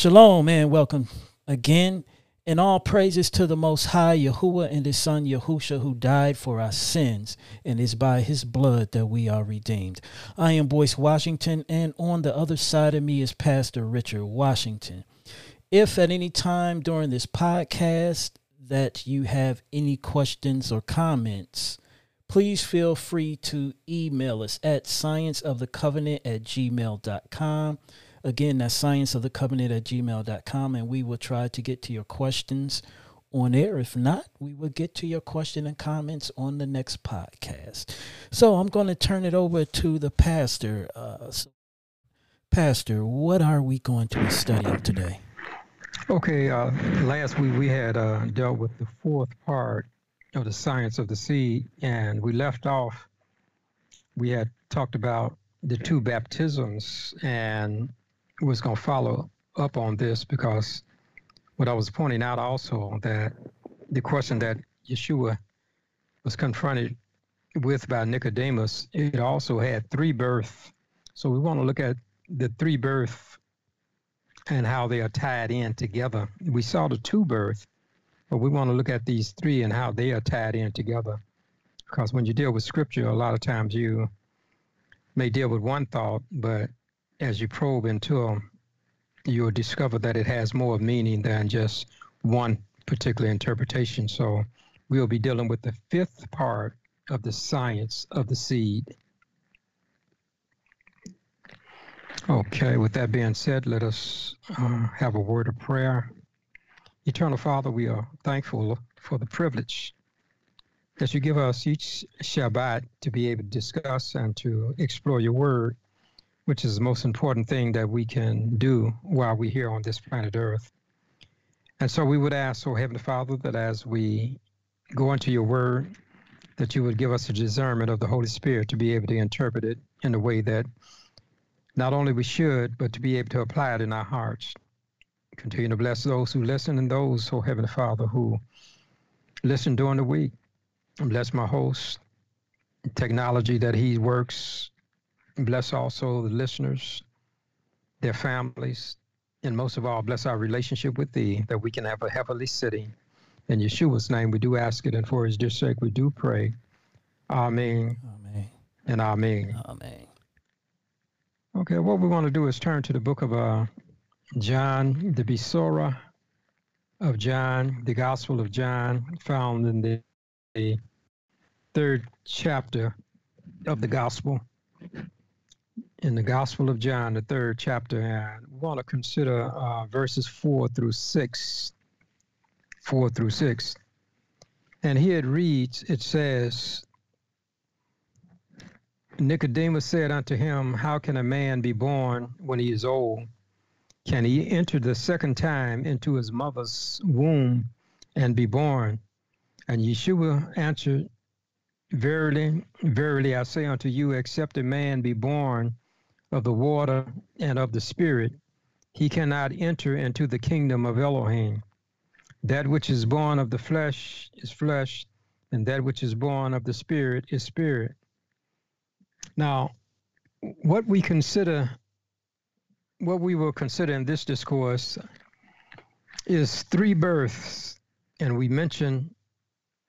Shalom and welcome again. And all praises to the Most High Yahuwah and His Son Yahusha, who died for our sins, and is by His blood that we are redeemed. I am Boyce Washington, and on the other side of me is Pastor Richard Washington. If at any time during this podcast that you have any questions or comments, please feel free to email us at scienceofthecovenant at gmail.com. Again, that's science of the covenant at gmail.com, and we will try to get to your questions on air. If not, we will get to your question and comments on the next podcast. So I'm going to turn it over to the pastor. Uh, so pastor, what are we going to be studying today? Okay, uh, last week we had uh, dealt with the fourth part of the science of the seed, and we left off. We had talked about the two baptisms and was going to follow up on this because what I was pointing out also that the question that Yeshua was confronted with by Nicodemus, it also had three births. So we want to look at the three births and how they are tied in together. We saw the two birth, but we want to look at these three and how they are tied in together. Because when you deal with scripture, a lot of times you may deal with one thought, but as you probe into them, you'll discover that it has more meaning than just one particular interpretation. So we'll be dealing with the fifth part of the science of the seed. Okay, with that being said, let us uh, have a word of prayer. Eternal Father, we are thankful for the privilege that you give us each Shabbat to be able to discuss and to explore your word which is the most important thing that we can do while we're here on this planet Earth. And so we would ask, oh Heavenly Father, that as we go into your word, that you would give us a discernment of the Holy Spirit to be able to interpret it in a way that not only we should, but to be able to apply it in our hearts. Continue to bless those who listen and those, oh Heavenly Father, who listen during the week. Bless my host, technology that he works Bless also the listeners, their families, and most of all, bless our relationship with Thee, that we can have a heavenly city. In Yeshua's name, we do ask it, and for His dear sake, we do pray. Amen. Amen. And Amen. Amen. Okay, what we want to do is turn to the book of uh, John, the Besorah of John, the Gospel of John, found in the, the third chapter of the Gospel in the Gospel of John, the third chapter, and we want to consider uh, verses four through six. Four through six. And here it reads, it says, Nicodemus said unto him, How can a man be born when he is old? Can he enter the second time into his mother's womb and be born? And Yeshua answered, Verily, verily, I say unto you, except a man be born of the water and of the Spirit, he cannot enter into the kingdom of Elohim. That which is born of the flesh is flesh, and that which is born of the Spirit is spirit. Now, what we consider, what we will consider in this discourse is three births, and we mentioned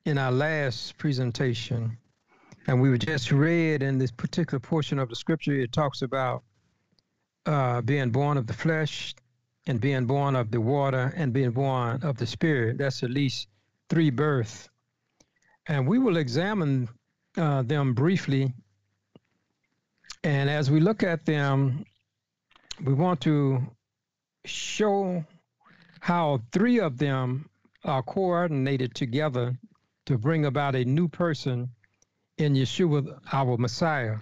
in our last presentation and we were just read in this particular portion of the scripture, it talks about uh, being born of the flesh and being born of the water and being born of the spirit. That's at least three births. And we will examine uh, them briefly. And as we look at them, we want to show how three of them are coordinated together to bring about a new person in Yeshua, our Messiah.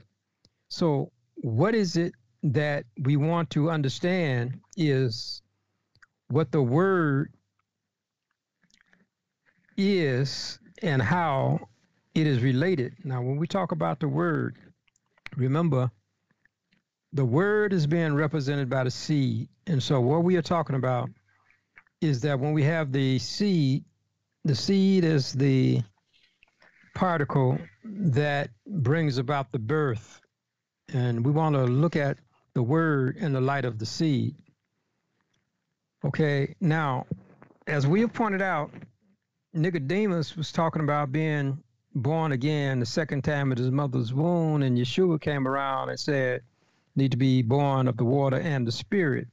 So, what is it that we want to understand is what the word is and how it is related. Now, when we talk about the word, remember the word is being represented by the seed. And so, what we are talking about is that when we have the seed, the seed is the particle that brings about the birth. And we want to look at the word in the light of the seed. Okay, now, as we have pointed out, Nicodemus was talking about being born again the second time at his mother's womb, and Yeshua came around and said, need to be born of the water and the spirit.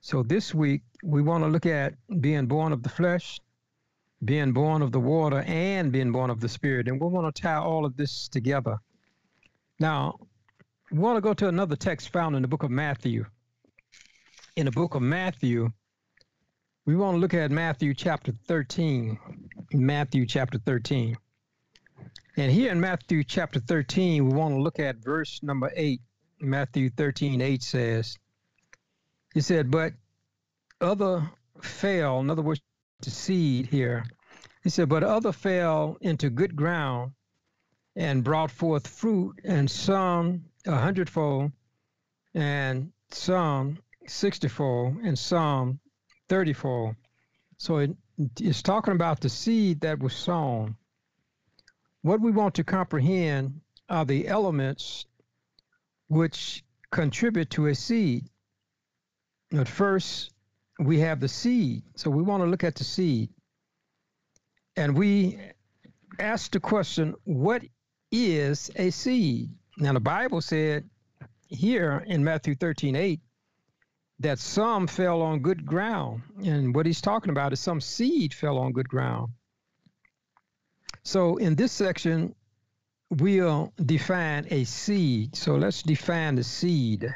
So this week, we want to look at being born of the flesh, being born of the water, and being born of the spirit. And we want to tie all of this together. Now, we want to go to another text found in the book of Matthew. In the book of Matthew, we want to look at Matthew chapter 13. Matthew chapter 13. And here in Matthew chapter 13, we want to look at verse number 8. Matthew 13, 8 says, He said, But other fell, in other words, to seed here. He said, But other fell into good ground and brought forth fruit, and some a hundredfold, and some sixtyfold, and some thirtyfold. So it, it's talking about the seed that was sown. What we want to comprehend are the elements which contribute to a seed. At first, we have the seed. So we want to look at the seed. And we ask the question what is a seed? Now, the Bible said here in Matthew 13 8 that some fell on good ground. And what he's talking about is some seed fell on good ground. So in this section, we'll define a seed. So let's define the seed.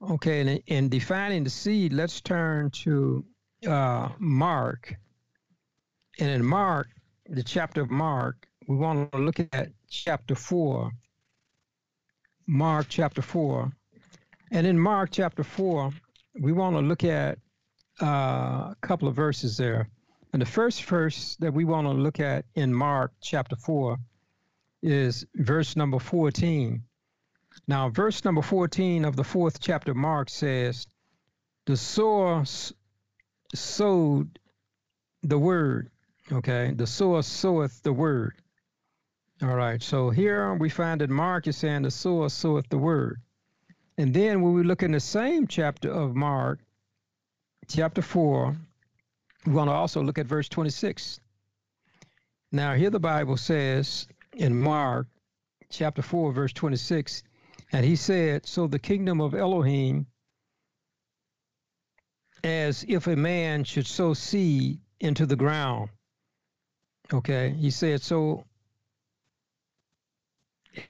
Okay, and in defining the seed, let's turn to uh, Mark. And in Mark, the chapter of Mark, we want to look at chapter 4. Mark chapter 4. And in Mark chapter 4, we want to look at uh, a couple of verses there. And the first verse that we want to look at in Mark chapter 4 is verse number 14. Now, verse number 14 of the fourth chapter, Mark says, The sower sowed the word. Okay, the sower soweth the word. All right, so here we find that Mark is saying the sower soweth the word. And then when we look in the same chapter of Mark, chapter 4, we want to also look at verse 26. Now, here the Bible says in Mark chapter 4, verse 26, and he said, So the kingdom of Elohim, as if a man should sow seed into the ground. Okay, he said, So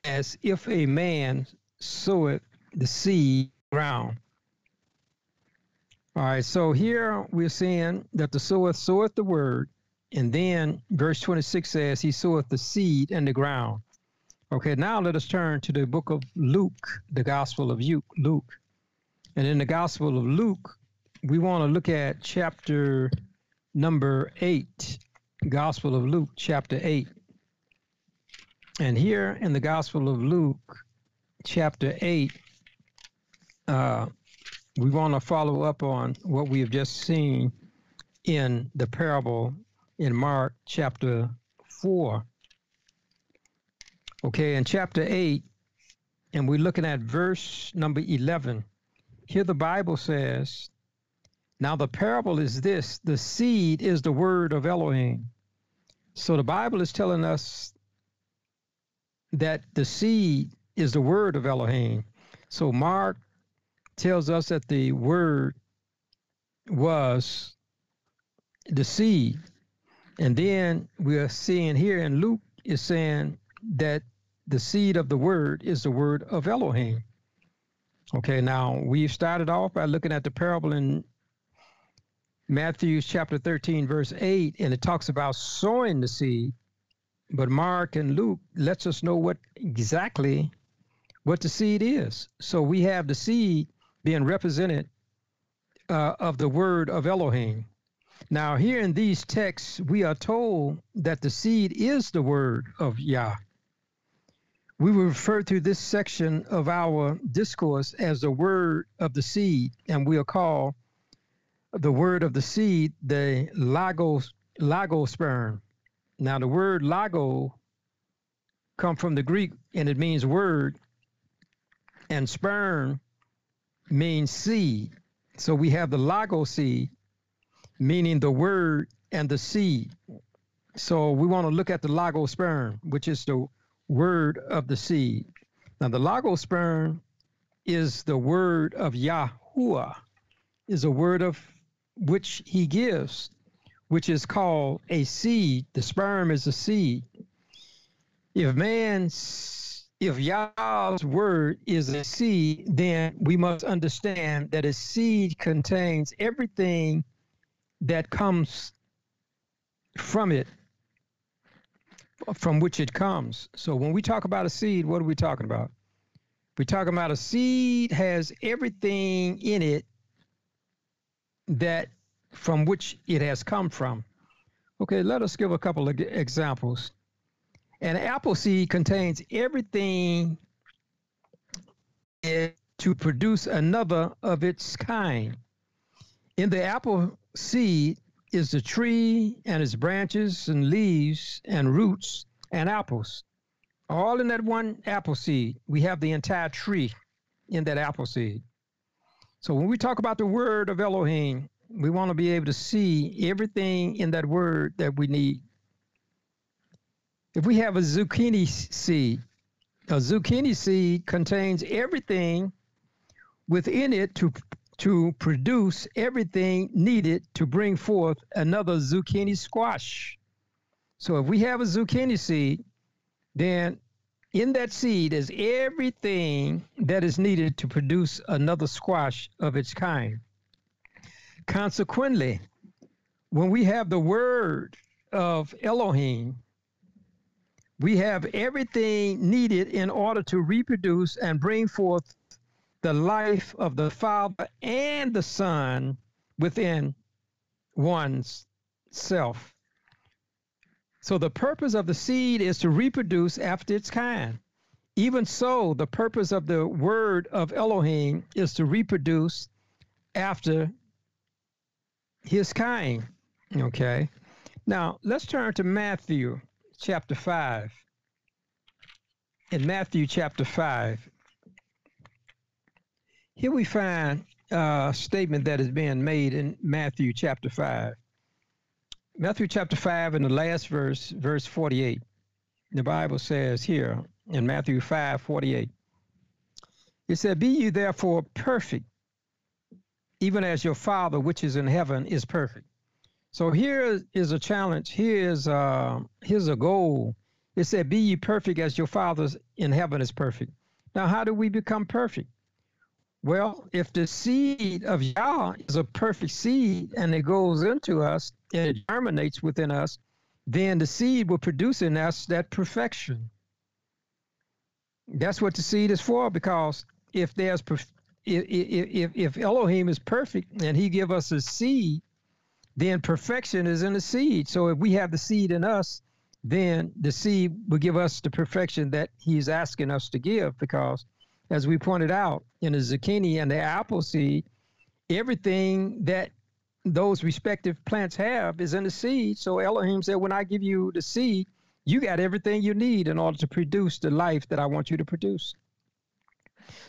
as if a man soweth the seed ground. All right, so here we're seeing that the sower soweth the word, and then verse 26 says, He soweth the seed in the ground. Okay, now let us turn to the book of Luke, the Gospel of Luke. And in the Gospel of Luke, we want to look at chapter number 8, Gospel of Luke, chapter 8. And here in the Gospel of Luke, chapter 8, uh, we want to follow up on what we have just seen in the parable in Mark chapter 4. Okay, in chapter 8, and we're looking at verse number 11. Here the Bible says, Now the parable is this the seed is the word of Elohim. So the Bible is telling us that the seed is the word of Elohim. So Mark tells us that the word was the seed. And then we are seeing here in Luke is saying that the seed of the word is the word of Elohim. Okay, now we've started off by looking at the parable in Matthew chapter 13, verse 8, and it talks about sowing the seed. But Mark and Luke lets us know what exactly what the seed is. So we have the seed being represented uh, of the word of Elohim. Now, here in these texts, we are told that the seed is the word of Yah. We refer to this section of our discourse as the word of the seed, and we'll call the word of the seed the logos logosperm. Now, the word logo come from the Greek, and it means word, and sperm means seed. So we have the logos seed, meaning the word and the seed. So we want to look at the logosperm, which is the word of the seed. Now the logosperm is the word of Yahuwah, is a word of which he gives, which is called a seed. The sperm is a seed. If man's, if Yah's word is a seed, then we must understand that a seed contains everything that comes from it, from which it comes. So when we talk about a seed, what are we talking about? We're talking about a seed has everything in it that from which it has come from. Okay, let us give a couple of examples. An apple seed contains everything to produce another of its kind. In the apple seed is the tree and its branches and leaves and roots and apples. All in that one apple seed. We have the entire tree in that apple seed. So when we talk about the word of Elohim, we want to be able to see everything in that word that we need. If we have a zucchini seed, a zucchini seed contains everything within it to to produce everything needed to bring forth another zucchini squash. So if we have a zucchini seed, then in that seed is everything that is needed to produce another squash of its kind. Consequently, when we have the word of Elohim, we have everything needed in order to reproduce and bring forth the life of the Father and the Son within one's self. So the purpose of the seed is to reproduce after its kind. Even so, the purpose of the word of Elohim is to reproduce after his kind. Okay. Now, let's turn to Matthew chapter 5. In Matthew chapter 5, here we find a statement that is being made in Matthew chapter 5. Matthew chapter 5, in the last verse, verse 48, the Bible says here in Matthew 5 48, it said, Be you therefore perfect, even as your Father which is in heaven is perfect. So here is a challenge. Here's uh, here's a goal. It said, "Be ye perfect as your Father in heaven is perfect." Now, how do we become perfect? Well, if the seed of Yah is a perfect seed and it goes into us and it germinates within us, then the seed will produce in us that perfection. That's what the seed is for, because if there's if, if, if Elohim is perfect and he give us a seed, then perfection is in the seed. So if we have the seed in us, then the seed will give us the perfection that he's asking us to give because as we pointed out in the zucchini and the apple seed, everything that those respective plants have is in the seed. So Elohim said, when I give you the seed, you got everything you need in order to produce the life that I want you to produce.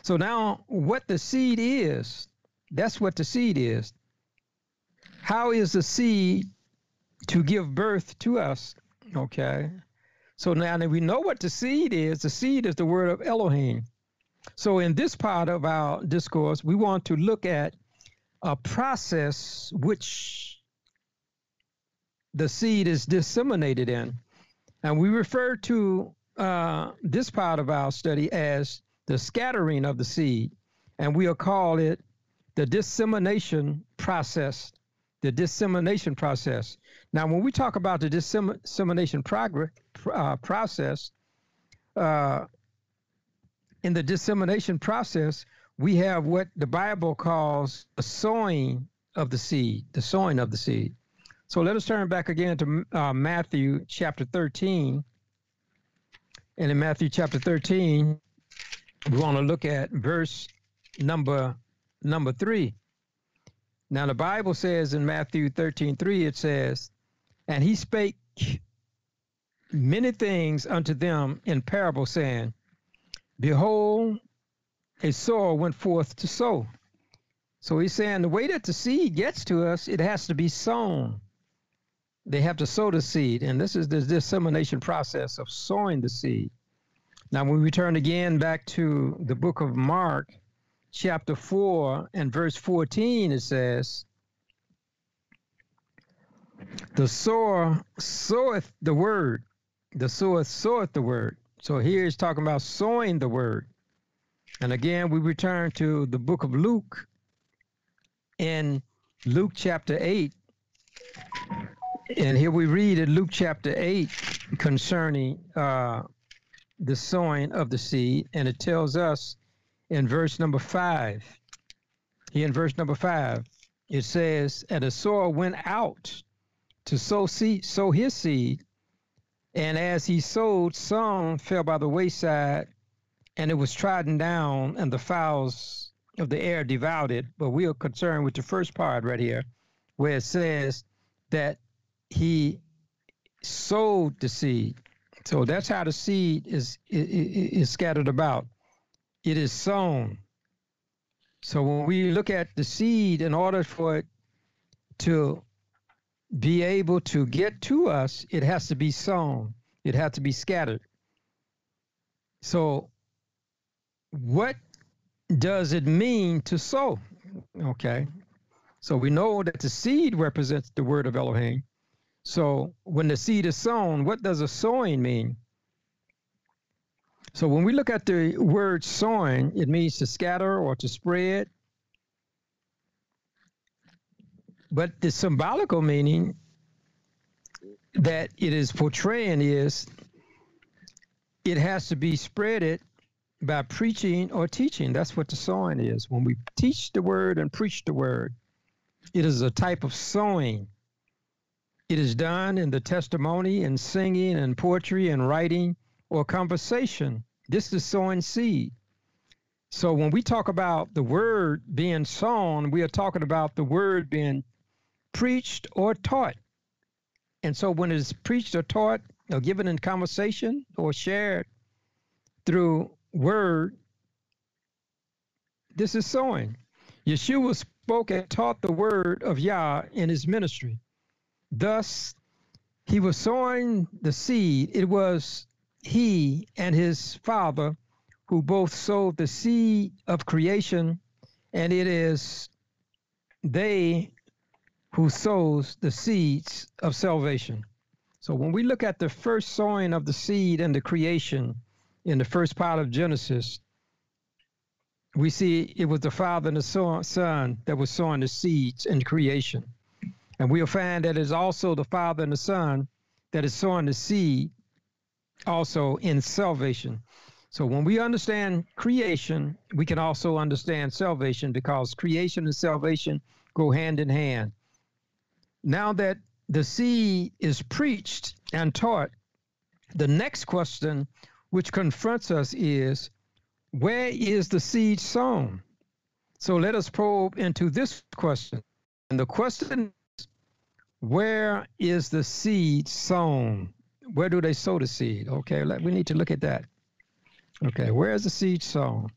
So now, what the seed is, that's what the seed is. How is the seed to give birth to us? Okay. So now that we know what the seed is, the seed is the word of Elohim. So in this part of our discourse, we want to look at a process which the seed is disseminated in. And we refer to uh, this part of our study as the scattering of the seed, and we'll call it the dissemination process. The dissemination process. Now, when we talk about the dissemination progress, uh, process, uh, in the dissemination process, we have what the Bible calls the sowing of the seed, the sowing of the seed. So let us turn back again to uh, Matthew chapter 13. And in Matthew chapter 13, we want to look at verse number number three. Now the Bible says in Matthew 13, 3, it says, And he spake many things unto them in parable, saying, Behold, a sower went forth to sow. So he's saying the way that the seed gets to us, it has to be sown. They have to sow the seed, and this is the dissemination process of sowing the seed. Now, when we turn again back to the book of Mark, chapter 4 and verse 14, it says, The sower soweth the word, the sower soweth the word. So here he's talking about sowing the word. And again, we return to the book of Luke in Luke chapter 8. And here we read in Luke chapter 8 concerning uh, the sowing of the seed. And it tells us in verse number 5, here in verse number 5, it says, And the sower went out to sow seed, sow his seed. And as he sowed, some fell by the wayside, and it was trodden down, and the fowls of the air devoured it. But we are concerned with the first part right here, where it says that he sowed the seed. So that's how the seed is, is, is scattered about. It is sown. So when we look at the seed, in order for it to be able to get to us, it has to be sown. It has to be scattered. So what does it mean to sow? Okay. So we know that the seed represents the word of Elohim. So when the seed is sown, what does a sowing mean? So when we look at the word sowing, it means to scatter or to spread. But the symbolical meaning that it is portraying is it has to be spreaded by preaching or teaching. That's what the sowing is. When we teach the word and preach the word, it is a type of sowing. It is done in the testimony and singing and poetry and writing or conversation. This is sowing seed. So when we talk about the word being sown, we are talking about the word being preached or taught. And so when it's preached or taught or given in conversation or shared through word, this is sowing. Yeshua spoke and taught the word of Yah in his ministry. Thus, he was sowing the seed. It was he and his father who both sowed the seed of creation, and it is they who sows the seeds of salvation. So when we look at the first sowing of the seed and the creation in the first part of Genesis, we see it was the Father and the Son that was sowing the seeds in creation. And we'll find that it's also the Father and the Son that is sowing the seed also in salvation. So when we understand creation, we can also understand salvation because creation and salvation go hand in hand. Now that the seed is preached and taught, the next question which confronts us is where is the seed sown? So let us probe into this question. And the question is where is the seed sown? where do they sow the seed? Okay, let, we need to look at that. Okay, where is the seed sown?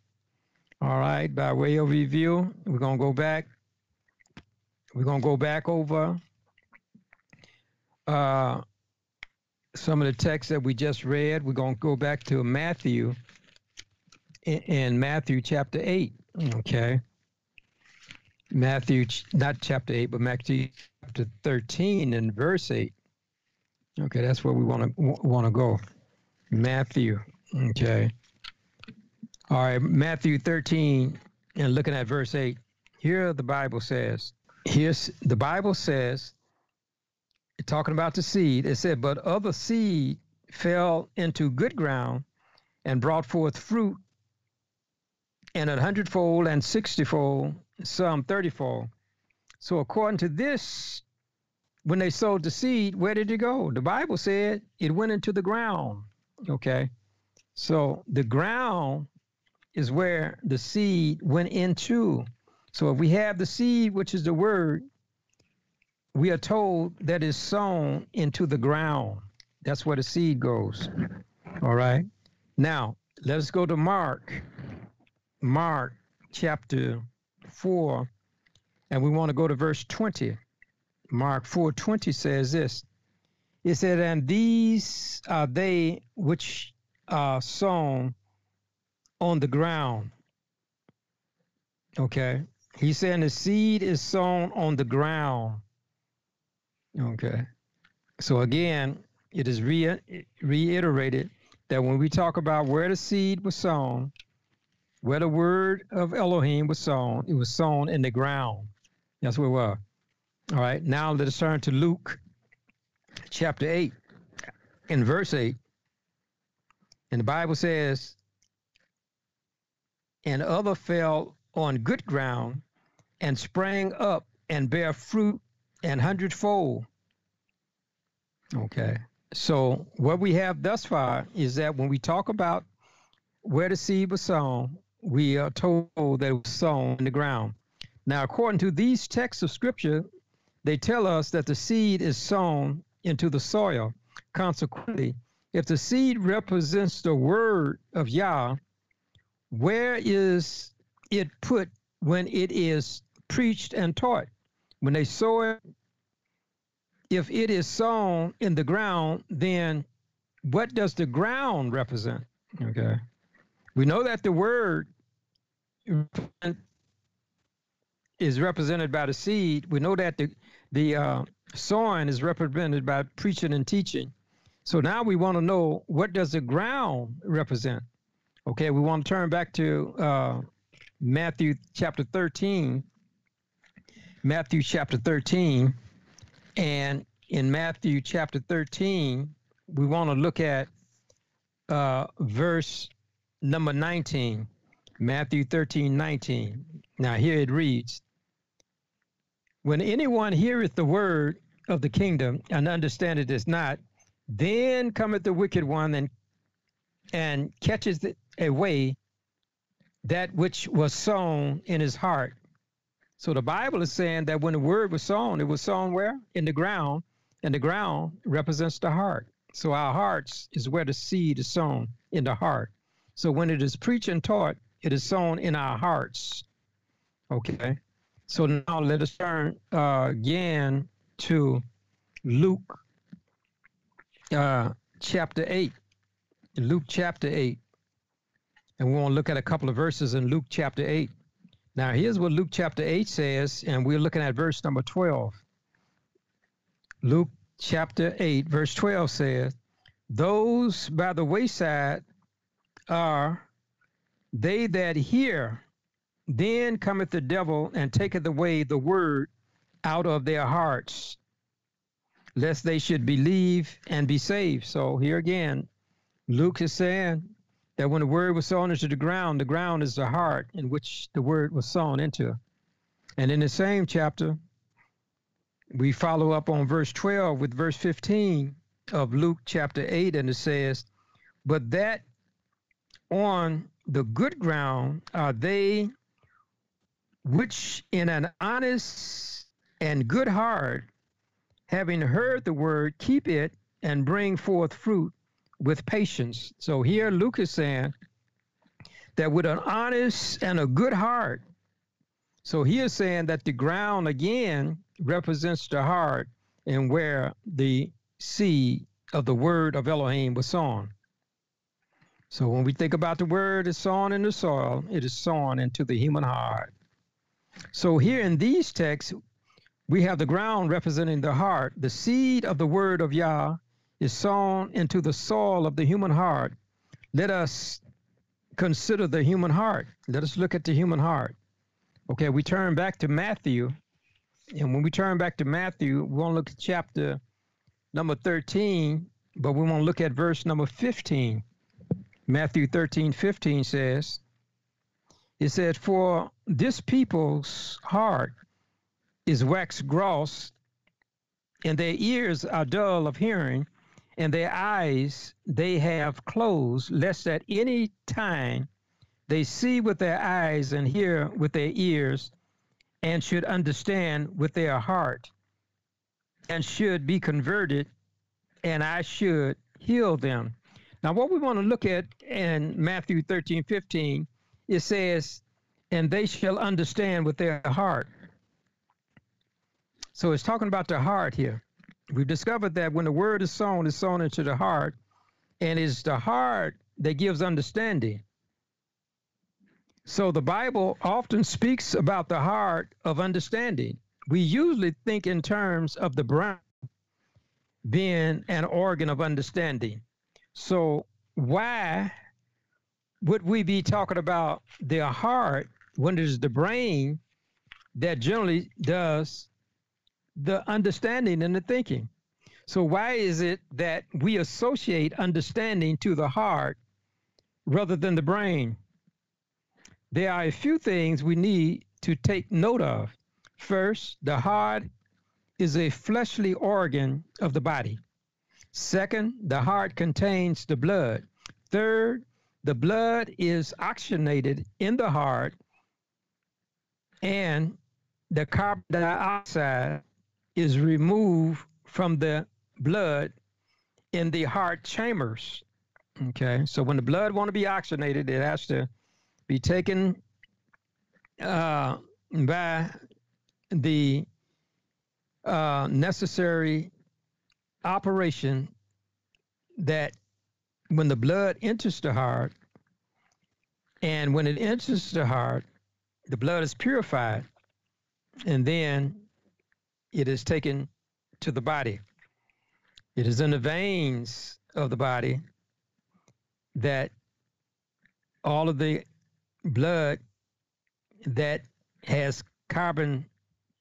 All right, by way of review, we're going to go back. We're going to go back over uh, some of the texts that we just read. We're going to go back to Matthew in, in Matthew chapter 8. Okay. Matthew, not chapter 8, but Matthew chapter 13 and verse 8. Okay, that's where we want to want to go. Matthew. Okay. All right, Matthew 13 and looking at verse 8. Here the Bible says, here's the Bible says, talking about the seed, it said, but other seed fell into good ground and brought forth fruit and a hundredfold and sixtyfold, some thirtyfold. So according to this, when they sowed the seed, where did it go? The Bible said it went into the ground. Okay. So the ground is where the seed went into. So if we have the seed, which is the word, we are told that is sown into the ground. That's where the seed goes. All right. Now, let us go to Mark. Mark chapter 4 And we want to go to verse 20. Mark 4:20 says this. It said, And these are they which are sown on the ground. Okay. He's saying the seed is sown on the ground. Okay. So again, it is re- reiterated that when we talk about where the seed was sown, where the word of Elohim was sown, it was sown in the ground. That's where we are. All right. Now let us turn to Luke chapter 8 in verse 8. And the Bible says, and other fell on good ground and sprang up and bear fruit and hundredfold. Okay. So what we have thus far is that when we talk about where the seed was sown, we are told that it was sown in the ground. Now, according to these texts of scripture, they tell us that the seed is sown into the soil. Consequently, if the seed represents the word of Yah, where is it put when it is preached and taught? When they sow it, if it is sown in the ground, then what does the ground represent? Okay. We know that the word is represented by the seed. We know that the the uh, sowing is represented by preaching and teaching. So now we want to know what does the ground represent? Okay, we want to turn back to uh, Matthew chapter 13. Matthew chapter 13. And in Matthew chapter 13, we want to look at uh, verse number 19. Matthew 13, 19. Now here it reads When anyone heareth the word of the kingdom and understandeth it not, then cometh the wicked one and and catches away that which was sown in his heart. So the Bible is saying that when the word was sown, it was sown where? In the ground, and the ground represents the heart. So our hearts is where the seed is sown in the heart. So when it is preached and taught, it is sown in our hearts. Okay. So now let us turn uh, again to Luke uh, chapter 8. Luke chapter 8. And we want to look at a couple of verses in Luke chapter 8. Now, here's what Luke chapter 8 says, and we're looking at verse number 12. Luke chapter 8, verse 12 says, Those by the wayside are they that hear, then cometh the devil and taketh away the word out of their hearts, lest they should believe and be saved. So here again, Luke is saying that when the word was sown into the ground, the ground is the heart in which the word was sown into. And in the same chapter, we follow up on verse 12 with verse 15 of Luke chapter 8, and it says, But that on the good ground are they which in an honest and good heart, having heard the word, keep it and bring forth fruit with patience. So here Luke is saying that with an honest and a good heart, so he is saying that the ground again represents the heart and where the seed of the word of Elohim was sown. So when we think about the word is sown in the soil, it is sown into the human heart. So here in these texts, we have the ground representing the heart. The seed of the word of Yah is sown into the soil of the human heart. Let us consider the human heart. Let us look at the human heart. Okay, we turn back to Matthew. And when we turn back to Matthew, we want to look at chapter number 13, but we want to look at verse number 15. Matthew 13, 15 says, It said, For this people's heart is waxed gross, and their ears are dull of hearing, and their eyes they have closed, lest at any time they see with their eyes and hear with their ears, and should understand with their heart, and should be converted, and I should heal them. Now, what we want to look at in Matthew 13, 15, it says, and they shall understand with their heart. So it's talking about the heart here. We've discovered that when the word is sown, it's sown into the heart, and it's the heart that gives understanding. So the Bible often speaks about the heart of understanding. We usually think in terms of the brain being an organ of understanding. So why would we be talking about the heart when it is the brain that generally does the understanding and the thinking? So why is it that we associate understanding to the heart rather than the brain? There are a few things we need to take note of. First, the heart is a fleshly organ of the body. Second, the heart contains the blood. Third, the blood is oxygenated in the heart and the carbon dioxide is removed from the blood in the heart chambers. Okay, so when the blood want to be oxygenated, it has to be taken uh, by the uh, necessary operation that when the blood enters the heart, and when it enters the heart, the blood is purified, and then it is taken to the body. It is in the veins of the body that all of the blood that has carbon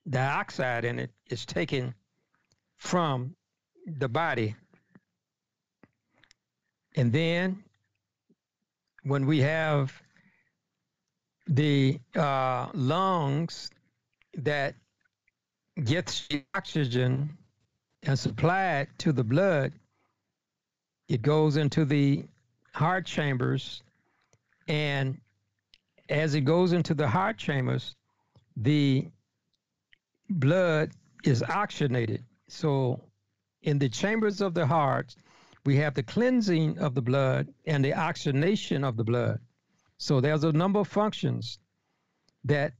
dioxide in it is taken from the body. And then when we have the uh, lungs that gets the oxygen and supply it to the blood, it goes into the heart chambers. And as it goes into the heart chambers, the blood is oxygenated. So in the chambers of the heart, we have the cleansing of the blood and the oxygenation of the blood. So there's a number of functions that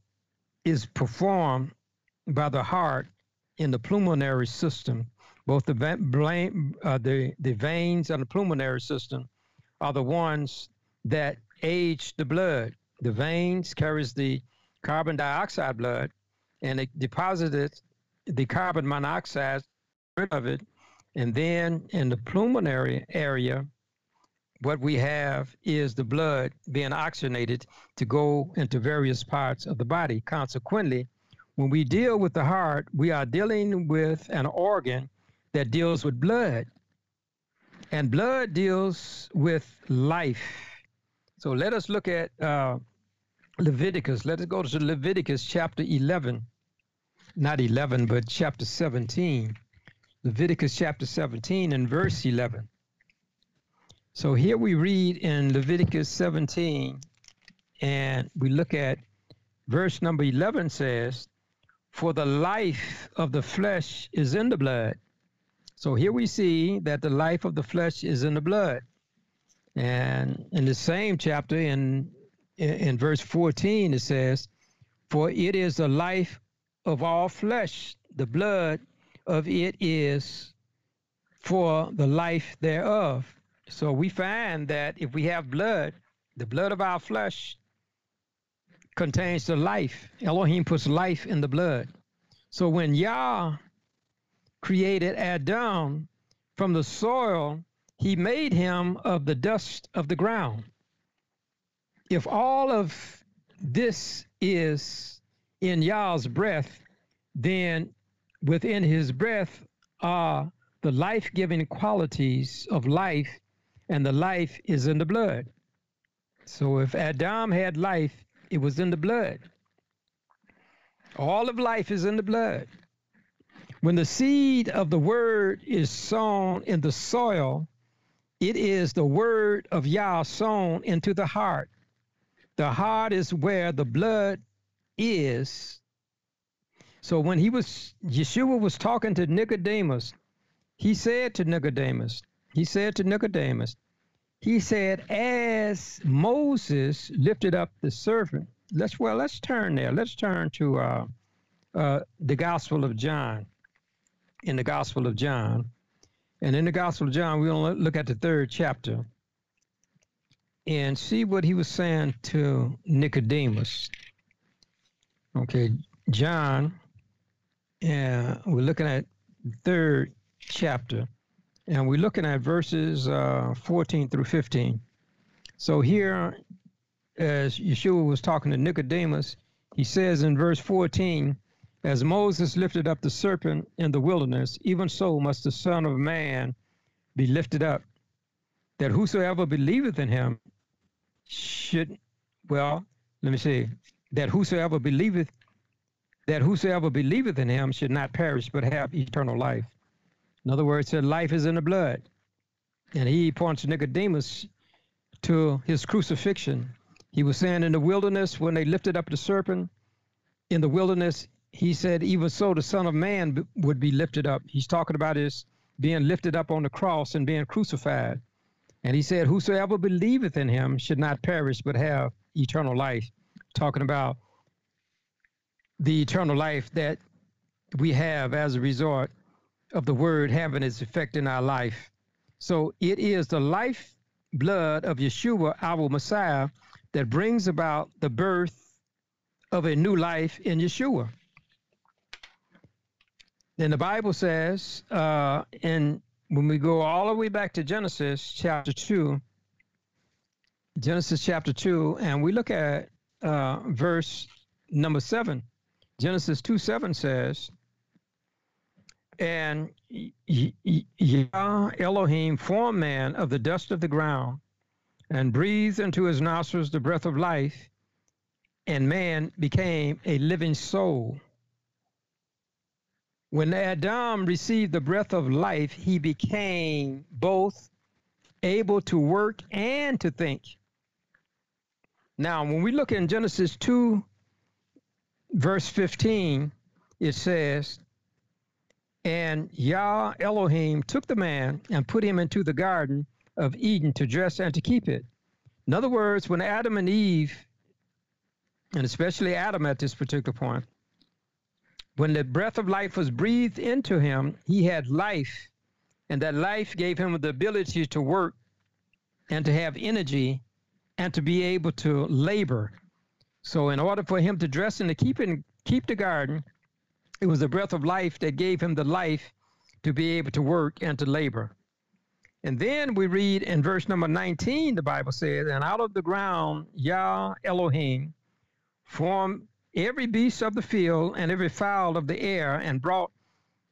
is performed by the heart in the pulmonary system. Both the, uh, the, the veins and the pulmonary system are the ones that age the blood. The veins carries the carbon dioxide blood, and it deposited the carbon monoxide of it. And then in the pulmonary area, what we have is the blood being oxygenated to go into various parts of the body. Consequently, when we deal with the heart, we are dealing with an organ that deals with blood. And blood deals with life. So let us look at uh, Leviticus. Let us go to Leviticus chapter 11 not 11, but chapter 17. Leviticus chapter 17 and verse 11. So here we read in Leviticus 17, and we look at verse number 11 says, For the life of the flesh is in the blood. So here we see that the life of the flesh is in the blood. And in the same chapter, in, in verse 14, it says, For it is the life of all flesh, the blood of it is for the life thereof. So we find that if we have blood, the blood of our flesh contains the life. Elohim puts life in the blood. So when Yah created Adam from the soil, he made him of the dust of the ground. If all of this is in Yah's breath, then within his breath are the life giving qualities of life, and the life is in the blood. So if Adam had life, it was in the blood. All of life is in the blood. When the seed of the word is sown in the soil, it is the word of Yah sown into the heart. The heart is where the blood is. So when he was, Yeshua was talking to Nicodemus, he said to Nicodemus, he said to Nicodemus, he said, as Moses lifted up the serpent, let's, well, let's turn there. Let's turn to uh, uh, the Gospel of John. In the Gospel of John. And in the Gospel of John, we're going to look at the third chapter and see what he was saying to Nicodemus. Okay, John, and we're looking at third chapter, and we're looking at verses uh, 14 through 15. So here, as Yeshua was talking to Nicodemus, he says in verse 14, as Moses lifted up the serpent in the wilderness, even so must the Son of Man be lifted up, that whosoever believeth in him should, well, let me see, that whosoever believeth, that whosoever believeth in him should not perish but have eternal life. In other words, said life is in the blood. And he points Nicodemus to his crucifixion. He was saying in the wilderness when they lifted up the serpent, in the wilderness, he said, even so the Son of Man would be lifted up. He's talking about his being lifted up on the cross and being crucified. And he said, Whosoever believeth in him should not perish but have eternal life. Talking about the eternal life that we have as a result of the word having its effect in our life. So it is the life blood of Yeshua, our Messiah, that brings about the birth of a new life in Yeshua. Then the Bible says, uh, in when we go all the way back to Genesis chapter 2, Genesis chapter 2, and we look at uh, verse number 7, Genesis 2 7 says, And Yah Elohim formed man of the dust of the ground and breathed into his nostrils the breath of life, and man became a living soul. When Adam received the breath of life, he became both able to work and to think. Now, when we look in Genesis 2, verse 15, it says, And Yah Elohim took the man and put him into the garden of Eden to dress and to keep it. In other words, when Adam and Eve, and especially Adam at this particular point, when the breath of life was breathed into him, he had life, and that life gave him the ability to work and to have energy and to be able to labor. So, in order for him to dress and to keep, in, keep the garden, it was the breath of life that gave him the life to be able to work and to labor. And then we read in verse number 19, the Bible says, And out of the ground Yah Elohim formed every beast of the field and every fowl of the air and brought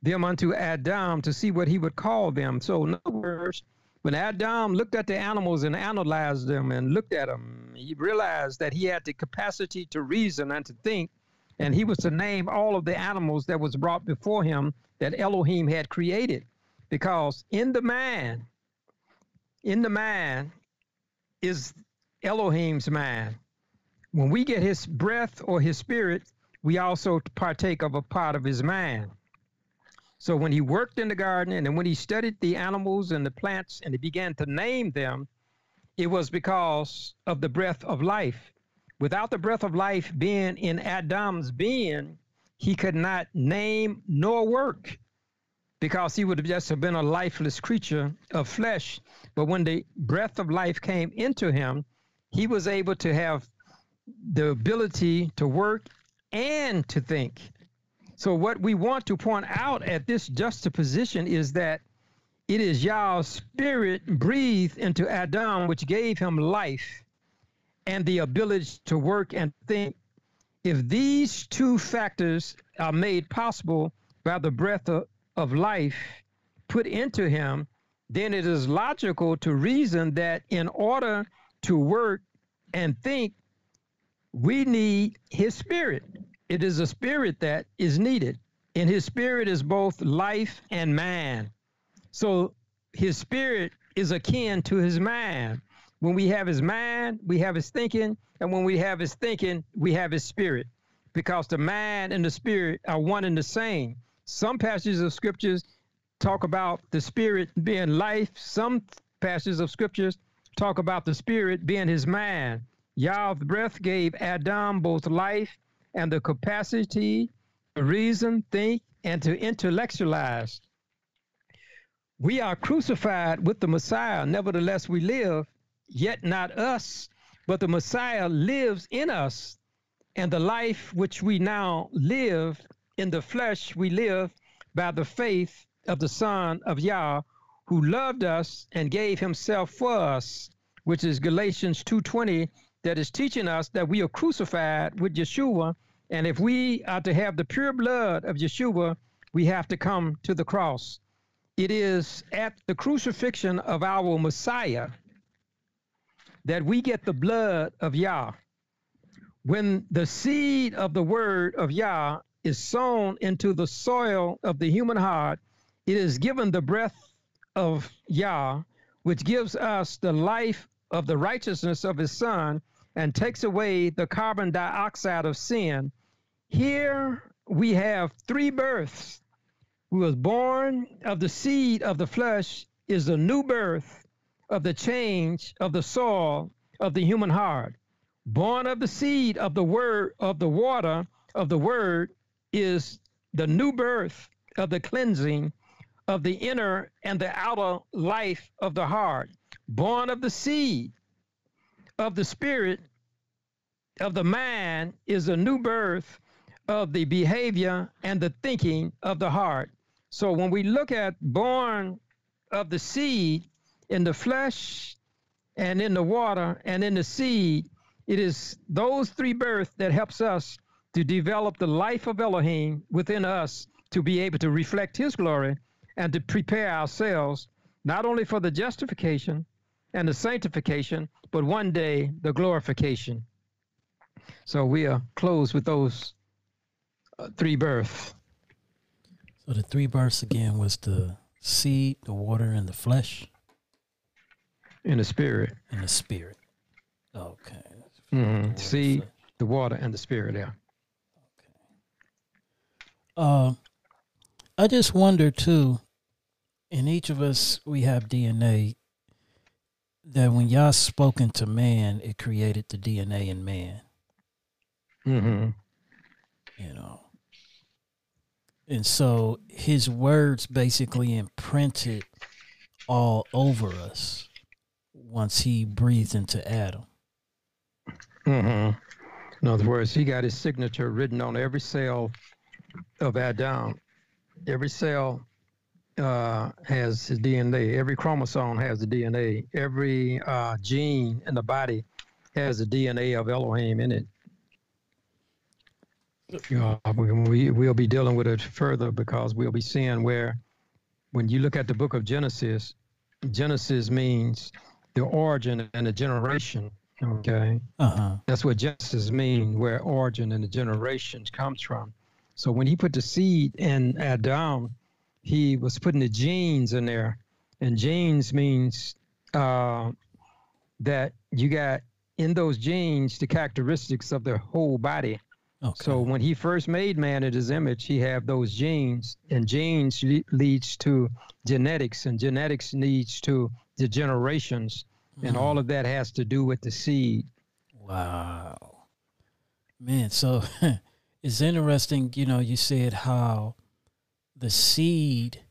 them unto Adam to see what he would call them. So, in other words, when Adam looked at the animals and analyzed them and looked at them, he realized that he had the capacity to reason and to think, and he was to name all of the animals that was brought before him that Elohim had created. Because in the man, in the man is Elohim's man when we get his breath or his spirit, we also partake of a part of his mind. So when he worked in the garden and when he studied the animals and the plants and he began to name them, it was because of the breath of life. Without the breath of life being in Adam's being, he could not name nor work because he would have just have been a lifeless creature of flesh. But when the breath of life came into him, he was able to have the ability to work and to think. So, what we want to point out at this juxtaposition is that it is Yah's spirit breathed into Adam, which gave him life and the ability to work and think. If these two factors are made possible by the breath of, of life put into him, then it is logical to reason that in order to work and think, we need his spirit. It is a spirit that is needed. And his spirit is both life and man. So his spirit is akin to his mind. When we have his mind, we have his thinking. And when we have his thinking, we have his spirit. Because the mind and the spirit are one and the same. Some passages of scriptures talk about the spirit being life. Some passages of scriptures talk about the spirit being his mind. Yah's breath gave Adam both life and the capacity to reason, think, and to intellectualize. We are crucified with the Messiah, nevertheless we live, yet not us, but the Messiah lives in us. And the life which we now live in the flesh, we live by the faith of the Son of Yah, who loved us and gave himself for us, which is Galatians 2:20, that is teaching us that we are crucified with Yeshua. And if we are to have the pure blood of Yeshua, we have to come to the cross. It is at the crucifixion of our Messiah that we get the blood of Yah. When the seed of the word of Yah is sown into the soil of the human heart, it is given the breath of Yah, which gives us the life of the righteousness of his son and takes away the carbon dioxide of sin. Here we have three births. We was born of the seed of the flesh is a new birth of the change of the soil of the human heart. Born of the seed of the word of the water of the word is the new birth of the cleansing of the inner and the outer life of the heart. Born of the seed of the spirit of the mind is a new birth of the behavior and the thinking of the heart. So when we look at born of the seed in the flesh and in the water and in the seed, it is those three births that helps us to develop the life of Elohim within us to be able to reflect his glory and to prepare ourselves not only for the justification and the sanctification, but one day the glorification. So we are closed with those uh, three births. So the three births again was the seed, the water, and the flesh. In the spirit. In the spirit. Okay. Mm-hmm. The seed, the water, and the spirit. Yeah. Okay. Uh, I just wonder too. In each of us, we have DNA. That when Yah spoken to man, it created the DNA in man. Mm-hmm. You know. And so his words basically imprinted all over us once he breathed into Adam. Mm-hmm. In other words, he got his signature written on every cell of Adam. Every cell uh, has his DNA. Every chromosome has the DNA. Every uh, gene in the body has the DNA of Elohim in it. Uh, we, we'll be dealing with it further because we'll be seeing where, when you look at the book of Genesis, Genesis means the origin and the generation. Okay. Uh-huh. That's what Genesis mean, where origin and the generations comes from. So when he put the seed in Adam, he was putting the genes in there. And genes means uh, that you got in those genes the characteristics of the whole body. Okay. So when he first made man in his image, he have those genes, and genes le- leads to genetics, and genetics leads to the generations, mm. and all of that has to do with the seed. Wow, man! So it's interesting. You know, you said how the seed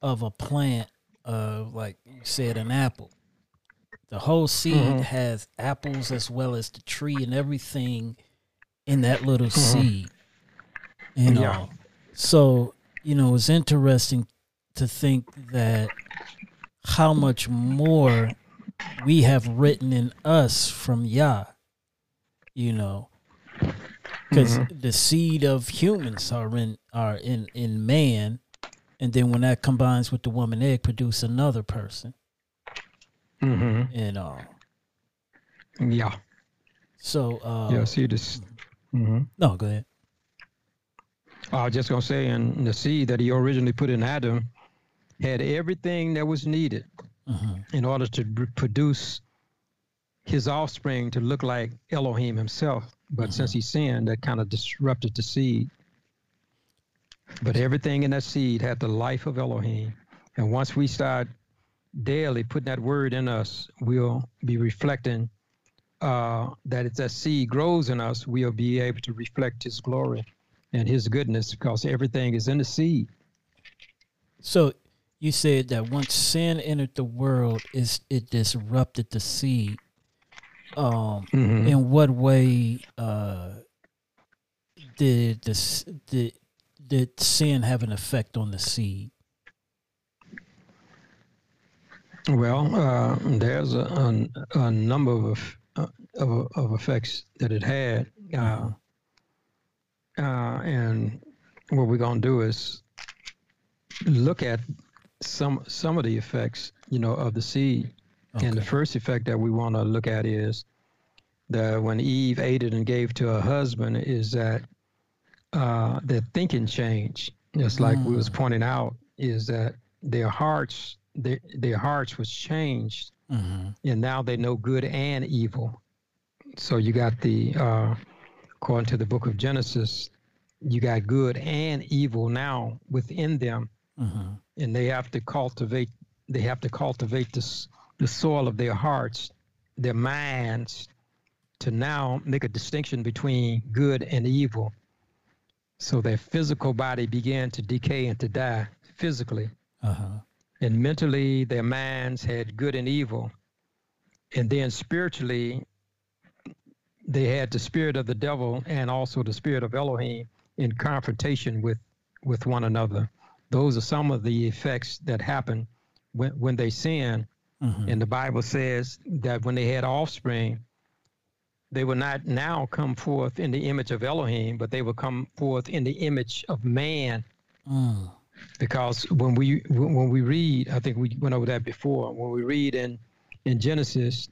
of a plant, uh, like you said, an apple. The whole seed mm-hmm. has apples as well as the tree and everything in that little mm-hmm. seed. Know, yeah. so you know it's interesting to think that how much more we have written in us from Yah. You know, because mm-hmm. the seed of humans are in are in in man, and then when that combines with the woman egg, produce another person. Mm-hmm. And uh, yeah. So uh, yeah, see this Mm-hmm. No, go ahead. I was just gonna say, and the seed that he originally put in Adam had everything that was needed mm-hmm. in order to produce his offspring to look like Elohim himself. But mm-hmm. since he sinned, that kind of disrupted the seed. But everything in that seed had the life of Elohim. And once we start daily putting that word in us, we'll be reflecting uh, that as that seed grows in us, we'll be able to reflect His glory and his goodness because everything is in the seed. So you said that once sin entered the world, is it disrupted the seed. Um, mm-hmm. In what way uh, did this did did sin have an effect on the seed? Well, uh, there's a, a, a, number of, uh, of, of effects that it had, uh, mm-hmm. uh and what we're going to do is look at some some of the effects, you know, of the seed. Okay. And the first effect that we want to look at is that when Eve ate it and gave to her husband, is that uh, their thinking changed. Just like mm. we was mm. pointing out, is that their hearts, their, their hearts was changed, mm-hmm. and now they know good and evil. So you got the, uh, according to the book of Genesis, you got good and evil now within them, mm-hmm. And they have to cultivate. They have to cultivate this the soil of their hearts, their minds, to now make a distinction between good and evil. So their physical body began to decay and to die physically. Uh-huh. And mentally, their minds had good and evil. And then spiritually, they had the spirit of the devil and also the spirit of Elohim in confrontation with, with one another. Those are some of the effects that happen when, when they sin. Mm-hmm. And the Bible says that when they had offspring, they will not now come forth in the image of Elohim, but they will come forth in the image of man. Mm. Because when we when we read, I think we went over that before. When we read in in Genesis,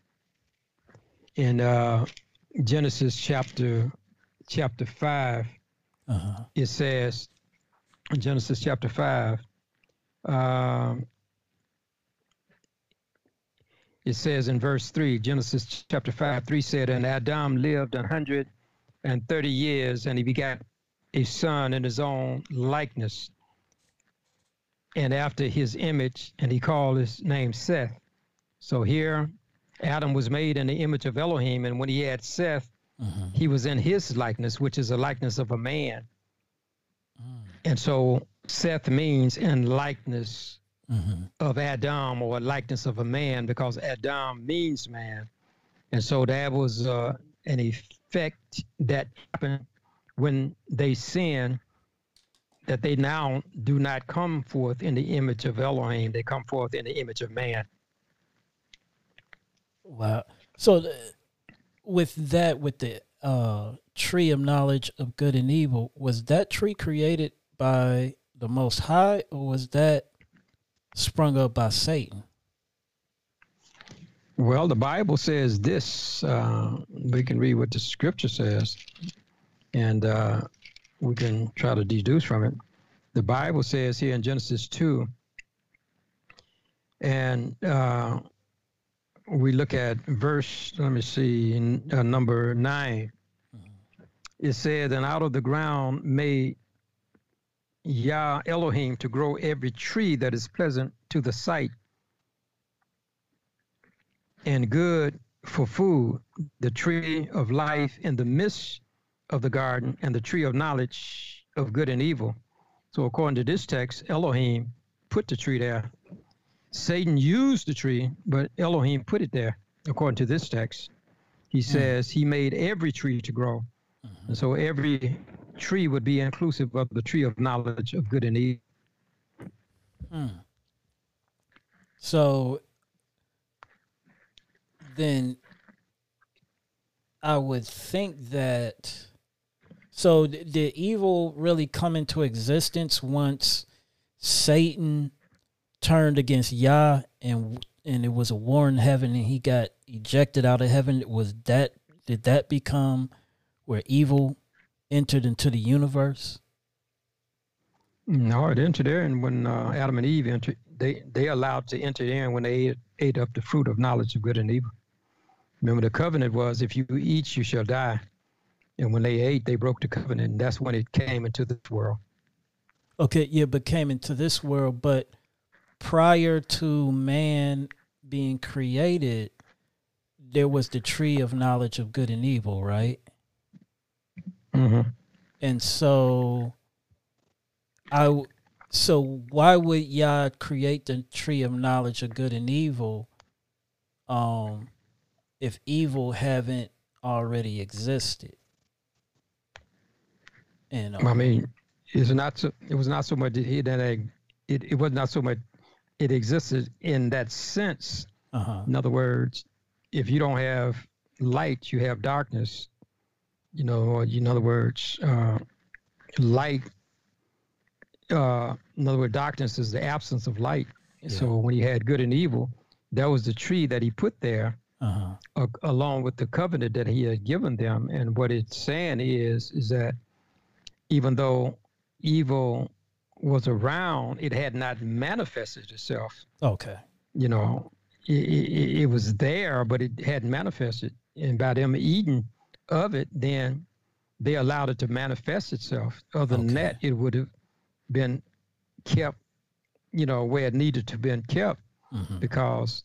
in uh, Genesis chapter chapter 5 uh-huh. it says Genesis chapter five. Um, it says in verse 3, Genesis chapter 5, 3 said, And Adam lived a 130 years, and he begat a son in his own likeness, and after his image, and he called his name Seth. So here, Adam was made in the image of Elohim, and when he had Seth, mm-hmm. he was in his likeness, which is a likeness of a man. Mm. And so Seth means in likeness mm-hmm. of Adam or likeness of a man because Adam means man. And so that was uh, an effect that happened when they sin, that they now do not come forth in the image of Elohim, they come forth in the image of man. Wow. So, th- with that, with the uh, tree of knowledge of good and evil, was that tree created by the Most High, or was that sprung up by Satan? Well, the Bible says this. Uh, we can read what the scripture says, and uh, we can try to deduce from it. The Bible says here in Genesis 2, and uh, we look at verse, let me see, in, uh, number 9. Mm-hmm. It said, And out of the ground made Yah Elohim to grow every tree that is pleasant to the sight and good for food, the tree of life in the midst of the garden, and the tree of knowledge of good and evil. So, according to this text, Elohim put the tree there. Satan used the tree, but Elohim put it there, according to this text. He hmm. says he made every tree to grow. And so every tree would be inclusive of the tree of knowledge of good and evil. Hmm. So then I would think that so did evil really come into existence once Satan turned against Yah and and it was a war in heaven and he got ejected out of heaven was that did that become where evil entered into the universe? No, it entered there, and when uh, Adam and Eve entered, they they allowed to enter in when they ate, ate up the fruit of knowledge of good and evil. Remember, the covenant was, if you eat, you shall die. And when they ate, they broke the covenant, and that's when it came into this world. Okay, yeah, but came into this world, but prior to man being created, there was the tree of knowledge of good and evil, right? Mm-hmm. And so I so why would Yah create the tree of knowledge of good and evil um if evil haven't already existed? And um, I mean, it's not so, it was not so much that it, it was not so much it existed in that sense. Uh-huh. In other words, if you don't have light, you have darkness. You know, in other words, uh, light. Uh, in other words, darkness is the absence of light. Yeah. So when he had good and evil, that was the tree that he put there, uh-huh. uh, along with the covenant that he had given them. And what it's saying is, is that even though evil was around, it had not manifested itself. Okay. You know, it, it, it was there, but it hadn't manifested. And by them eating of it, then they allowed it to manifest itself. Other than that, it would have been kept, you know, where it needed to have been kept, mm-hmm. because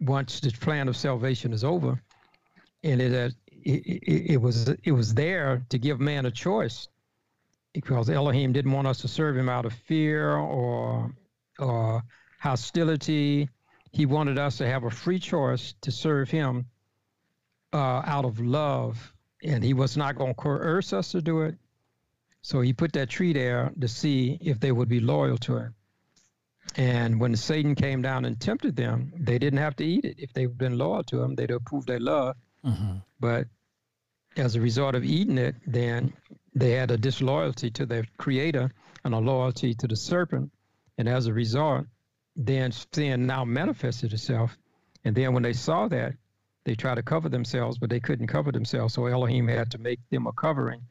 once the plan of salvation is over, and it, it, it, it was it was there to give man a choice because Elohim didn't want us to serve him out of fear or or hostility. He wanted us to have a free choice to serve him uh, out of love, and he was not going to coerce us to do it. So he put that tree there to see if they would be loyal to him. And when Satan came down and tempted them, they didn't have to eat it. If they'd been loyal to him, they'd have proved their love. Mm-hmm. But as a result of eating it, then they had a disloyalty to their creator and a loyalty to the serpent. And as a result, then sin now manifested itself. And then when they saw that, they tried to cover themselves, but they couldn't cover themselves. So Elohim had to make them a covering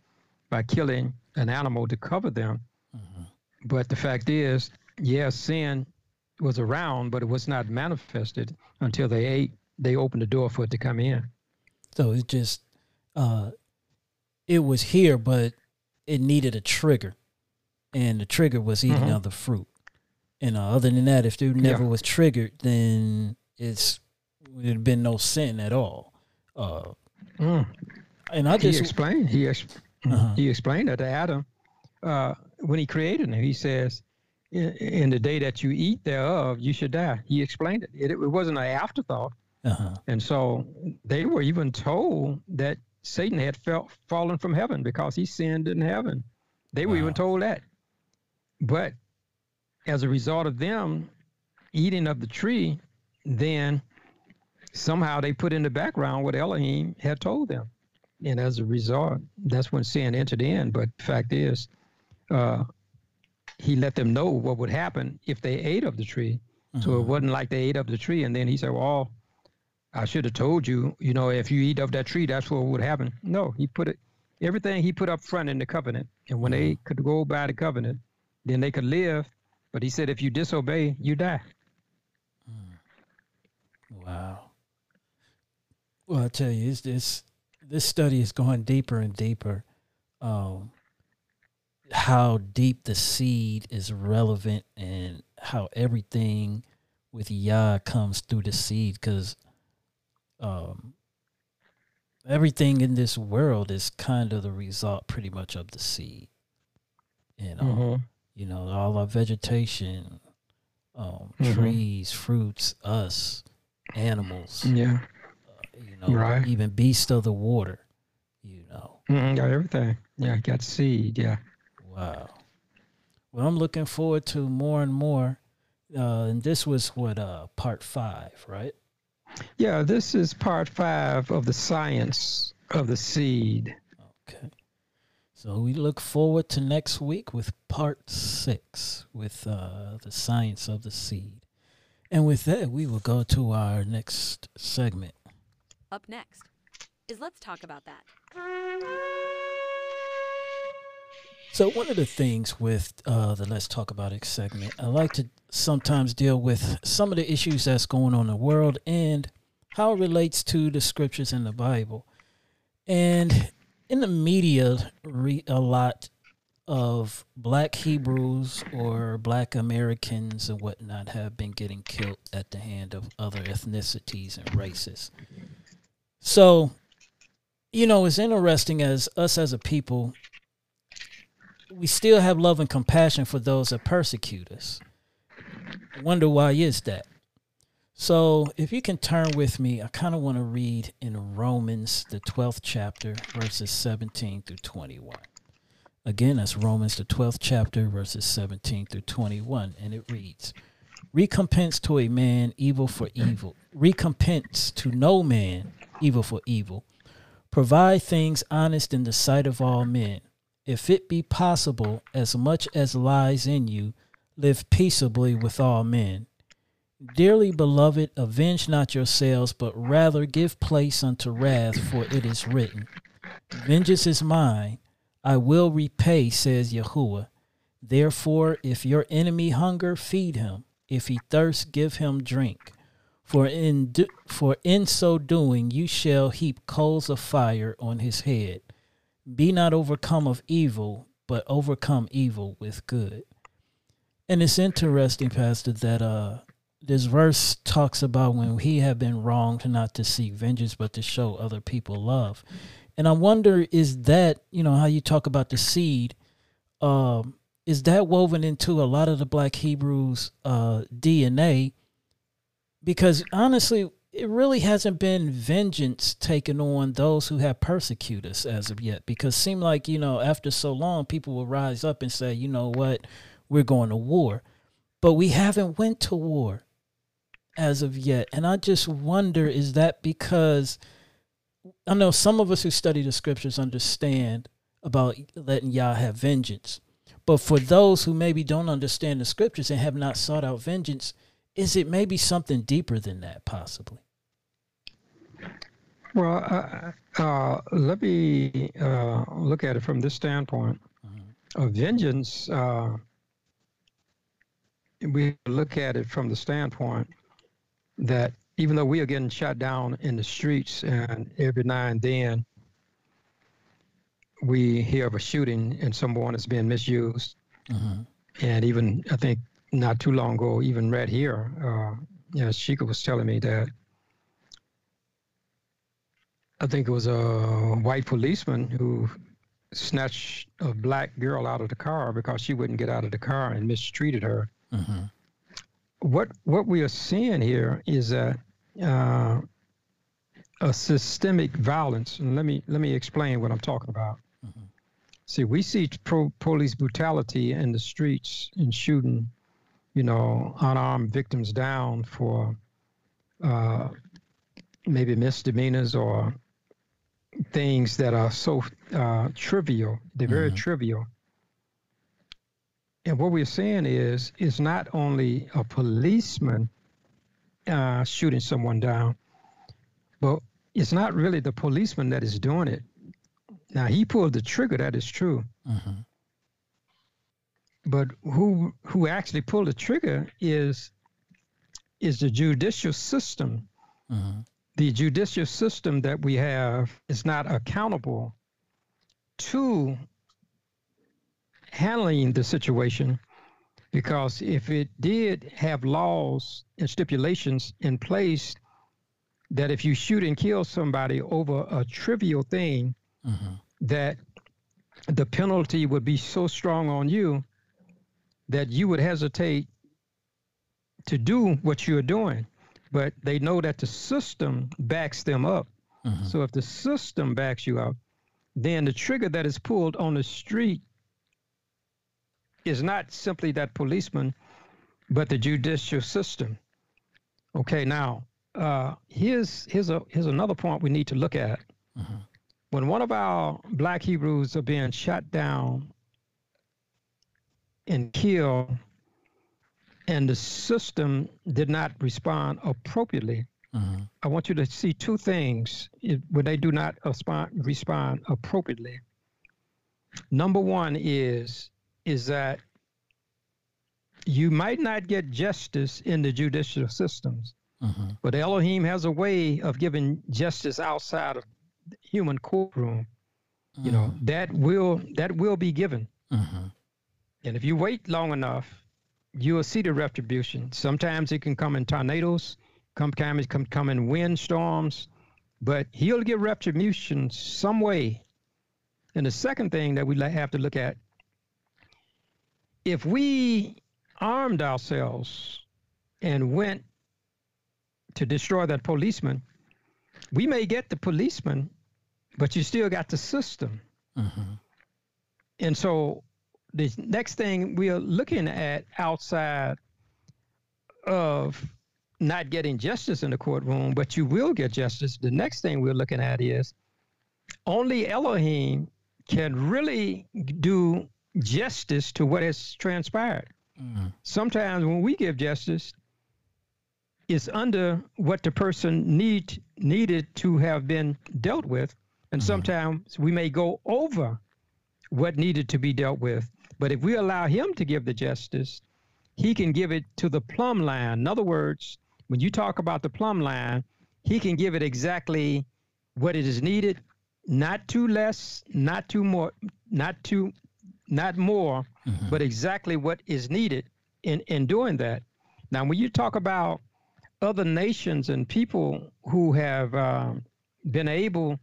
by killing an animal to cover them. Mm-hmm. But the fact is, yes, sin was around, but it was not manifested until they ate. They opened the door for it to come in. So it just uh, it was here, but it needed a trigger, and the trigger was eating mm-hmm. other fruit. And uh, other than that, if there never yeah. was triggered, then it's there'd been no sin at all. Uh, mm. And I just he explained he ex- uh-huh. he explained that to Adam uh, when he created him. He says, in, "In the day that you eat thereof, you should die." He explained it. It, it wasn't an afterthought. Uh-huh. And so they were even told that Satan had fell, fallen from heaven because he sinned in heaven. They wow. were even told that. But as a result of them eating of the tree, then somehow they put in the background what Elohim had told them. And as a result, that's when sin entered in. But fact is, uh, he let them know what would happen if they ate of the tree. Mm-hmm. So it mm-hmm. wasn't like they ate of the tree and then he said, Well, I should have told you, you know, if you eat of that tree, that's what would happen. No, he put it, everything he put up front in the covenant. And when they could go by the covenant, then they could live. But he said, if you disobey, you die. Mm. Wow. Well, I tell you, it's this this study is going deeper and deeper. Um, how deep the seed is relevant and how everything with Yah comes through the seed because um, everything in this world is kind of the result pretty much of the seed. You know, mm-hmm. you know, all our vegetation, um, mm-hmm. trees, fruits, us, animals. Yeah. You know, right. even beast of the water, you know. Mm-hmm, got everything. Yeah, got seed. Yeah. Wow. Well, I'm looking forward to more and more. Uh, and this was what uh, part five, right? Yeah, this is part five of the science of the seed. Okay. So we look forward to next week with part six with uh, the science of the seed. And with that, we will go to our next segment. Up next is Let's Talk About That. So, one of the things with uh, the Let's Talk About It segment, I like to sometimes deal with some of the issues that's going on in the world and how it relates to the scriptures in the Bible. And in the media, read a lot of black Hebrews or black Americans and whatnot have been getting killed at the hand of other ethnicities and races. So, you know, it's interesting as us as a people, we still have love and compassion for those that persecute us. Wonder why is that? So, if you can turn with me, I kind of want to read in Romans, the 12th chapter, verses 17 through 21. Again, that's Romans, the 12th chapter, verses 17 through 21. And it reads Recompense to a man evil for evil, recompense to no man evil for evil. Provide things honest in the sight of all men. If it be possible, as much as lies in you, live peaceably with all men. Dearly beloved, avenge not yourselves, but rather give place unto wrath, for it is written, Vengeance is mine, I will repay, says Yahuwah. Therefore, if your enemy hunger, feed him. If he thirst, give him drink. For in do, for in so doing, you shall heap coals of fire on his head. Be not overcome of evil, but overcome evil with good. And it's interesting, Pastor, that uh this verse talks about when he had been wronged not to seek vengeance but to show other people love and i wonder is that you know how you talk about the seed um, is that woven into a lot of the black hebrews uh, dna because honestly it really hasn't been vengeance taken on those who have persecuted us as of yet because it seemed like you know after so long people will rise up and say you know what we're going to war but we haven't went to war as of yet. And I just wonder is that because I know some of us who study the scriptures understand about letting Yah have vengeance. But for those who maybe don't understand the scriptures and have not sought out vengeance, is it maybe something deeper than that, possibly? Well, uh, uh, let me uh, look at it from this standpoint. Of vengeance, uh, we look at it from the standpoint that even though we are getting shot down in the streets and every now and then we hear of a shooting and someone is being misused. Mm-hmm. And even, I think, not too long ago, even right here, uh, you know, Sheikah was telling me that I think it was a white policeman who snatched a black girl out of the car because she wouldn't get out of the car and mistreated her. Mm-hmm what what we are seeing here is a uh, a systemic violence, and let me let me explain what I'm talking about. Mm-hmm. See, we see pro- police brutality in the streets and shooting, you know, unarmed victims down for uh, maybe misdemeanors or things that are so uh, trivial. They're very mm-hmm. trivial and what we're saying is, it's not only a policeman uh, shooting someone down, but it's not really the policeman that is doing it. Now he pulled the trigger. That is true. Mm-hmm. But who who actually pulled the trigger is is the judicial system. Mm-hmm. The judicial system that we have is not accountable to handling the situation because if it did have laws and stipulations in place that if you shoot and kill somebody over a trivial thing mm-hmm. that the penalty would be so strong on you that you would hesitate to do what you're doing but they know that the system backs them up mm-hmm. so if the system backs you up then the trigger that is pulled on the street is not simply that policeman, but the judicial system. Okay, now uh, here's here's a here's another point we need to look at. Mm-hmm. When one of our black Hebrews are being shot down and kill, and the system did not respond appropriately, mm-hmm. I want you to see two things when they do not respond, respond appropriately. Number one is is that you might not get justice in the judicial systems, mm-hmm. but Elohim has a way of giving justice outside of human courtroom. Mm-hmm. You know mm-hmm. that will that will be given, mm-hmm. And if you wait long enough, you will see the retribution. Sometimes it can come in tornadoes, sometimes it can come in windstorms, but he'll get retribution some way. And the second thing that we have to look at if we armed ourselves and went to destroy that policeman, we may get the policeman, but you still got the system. Mm-hmm. And so the next thing we are looking at outside of not getting justice in the courtroom, but you will get justice. The next thing we're looking at is only Elohim can really do justice to what has transpired. Mm. Sometimes when we give justice, it's under what the person need needed to have been dealt with, and mm. sometimes we may go over what needed to be dealt with. But if we allow him to give the justice, he can give it to the plumb line. In other words, when you talk about the plumb line, he can give it exactly what it is needed, not too less, not too more, not too, not more, mm-hmm. but exactly what is needed in in doing that. Now, when you talk about other nations and people who have uh, been able,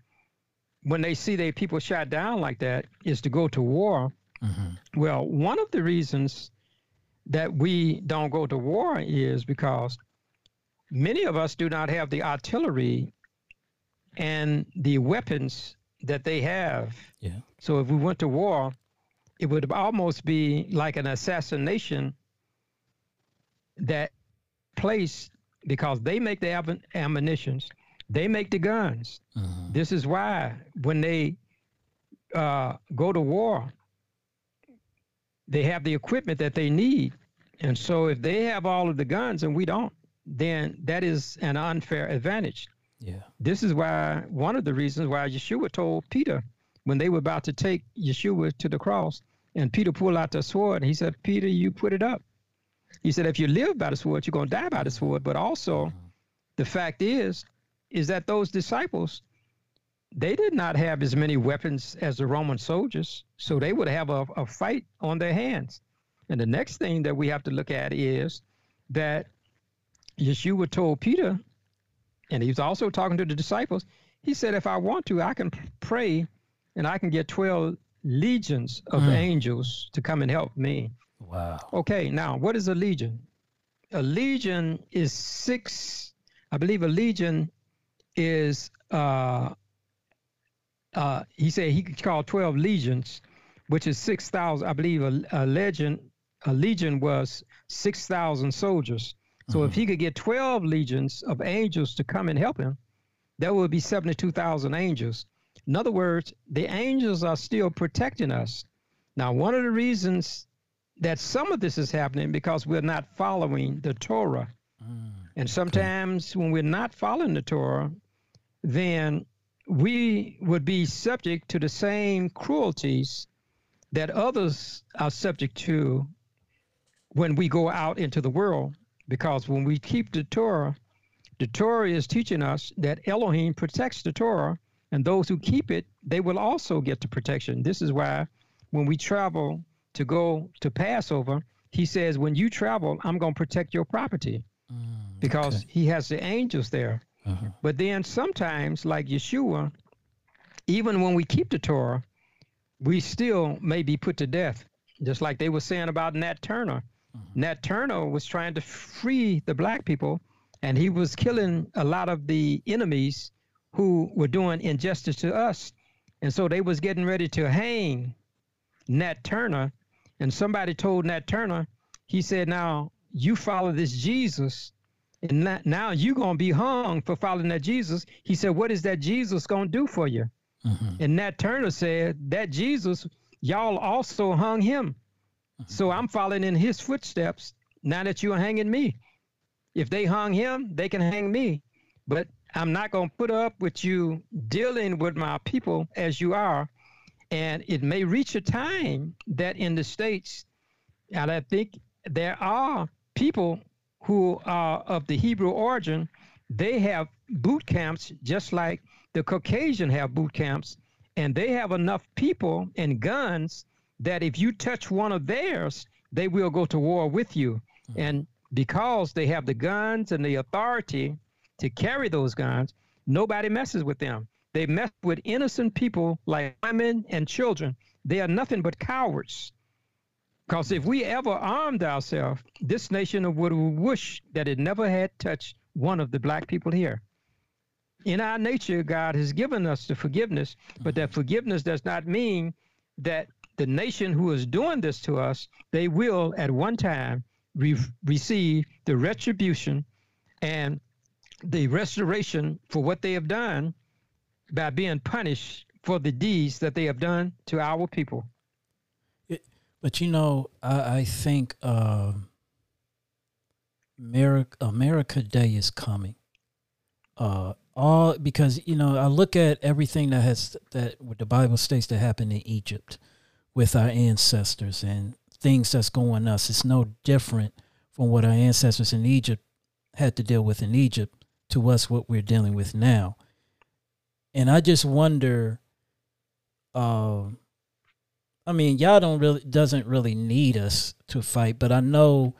when they see their people shot down like that, is to go to war. Mm-hmm. Well, one of the reasons that we don't go to war is because many of us do not have the artillery and the weapons that they have. Yeah. So if we went to war, it would almost be like an assassination that place because they make the am- ammunitions, they make the guns. Uh-huh. This is why when they uh, go to war, they have the equipment that they need. And so if they have all of the guns and we don't, then that is an unfair advantage. Yeah. This is why one of the reasons why Yeshua told Peter when they were about to take Yeshua to the cross, and Peter pulled out the sword, and he said, Peter, you put it up. He said, if you live by the sword, you're going to die by the sword. But also, mm-hmm. the fact is, is that those disciples, they did not have as many weapons as the Roman soldiers, so they would have a, a fight on their hands. And the next thing that we have to look at is that Yeshua told Peter, and he was also talking to the disciples, he said, If I want to, I can pray and I can get 12 legions of mm. angels to come and help me. Wow. Okay, now what is a legion? A legion is six, I believe a legion is, uh, uh, he said he could call 12 legions, which is 6,000. I believe a, a legion, a legion was 6,000 soldiers. So mm-hmm. if he could get 12 legions of angels to come and help him, that would be 72,000 angels. In other words, the angels are still protecting us. Now, one of the reasons that some of this is happening because we're not following the Torah. Mm, and sometimes okay. when we're not following the Torah, then we would be subject to the same cruelties that others are subject to when we go out into the world. Because when we keep the Torah, the Torah is teaching us that Elohim protects the Torah, and those who keep it, they will also get the protection. This is why when we travel to go to Passover, he says, When you travel, I'm going to protect your property mm, because okay. he has the angels there. Uh-huh. But then sometimes, like Yeshua, even when we keep the Torah, we still may be put to death, just like they were saying about Nat Turner. Uh-huh. Nat Turner was trying to free the black people, and he was killing a lot of the enemies who were doing injustice to us. And so they was getting ready to hang Nat Turner and somebody told Nat Turner, he said, now you follow this Jesus, and now you're going to be hung for following that Jesus. He said, what is that Jesus going to do for you? Mm-hmm. And Nat Turner said, that Jesus, y'all also hung him. Mm-hmm. So I'm following in his footsteps now that you're hanging me. If they hung him, they can hang me. But I'm not going to put up with you dealing with my people as you are and it may reach a time that in the States, and I think there are people who are of the Hebrew origin, they have boot camps just like the Caucasian have boot camps, and they have enough people and guns that if you touch one of theirs, they will go to war with you. Mm-hmm. And because they have the guns and the authority to carry those guns, nobody messes with them. They mess with innocent people like women and children. They are nothing but cowards. Because if we ever armed ourselves, this nation would wish that it never had touched one of the black people here. In our nature, God has given us the forgiveness, but that mm-hmm. forgiveness does not mean that the nation who is doing this to us, they will at one time re- receive the retribution and the restoration for what they have done by being punished for the deeds that they have done to our people. But you know, I, I think uh, America, America Day is coming. Uh, all because you know I look at everything that has that what the Bible states that happened in Egypt with our ancestors and things that's going us. It's no different from what our ancestors in Egypt had to deal with in Egypt to us what we're dealing with now. And I just wonder. Uh, I mean, y'all don't really doesn't really need us to fight, but I know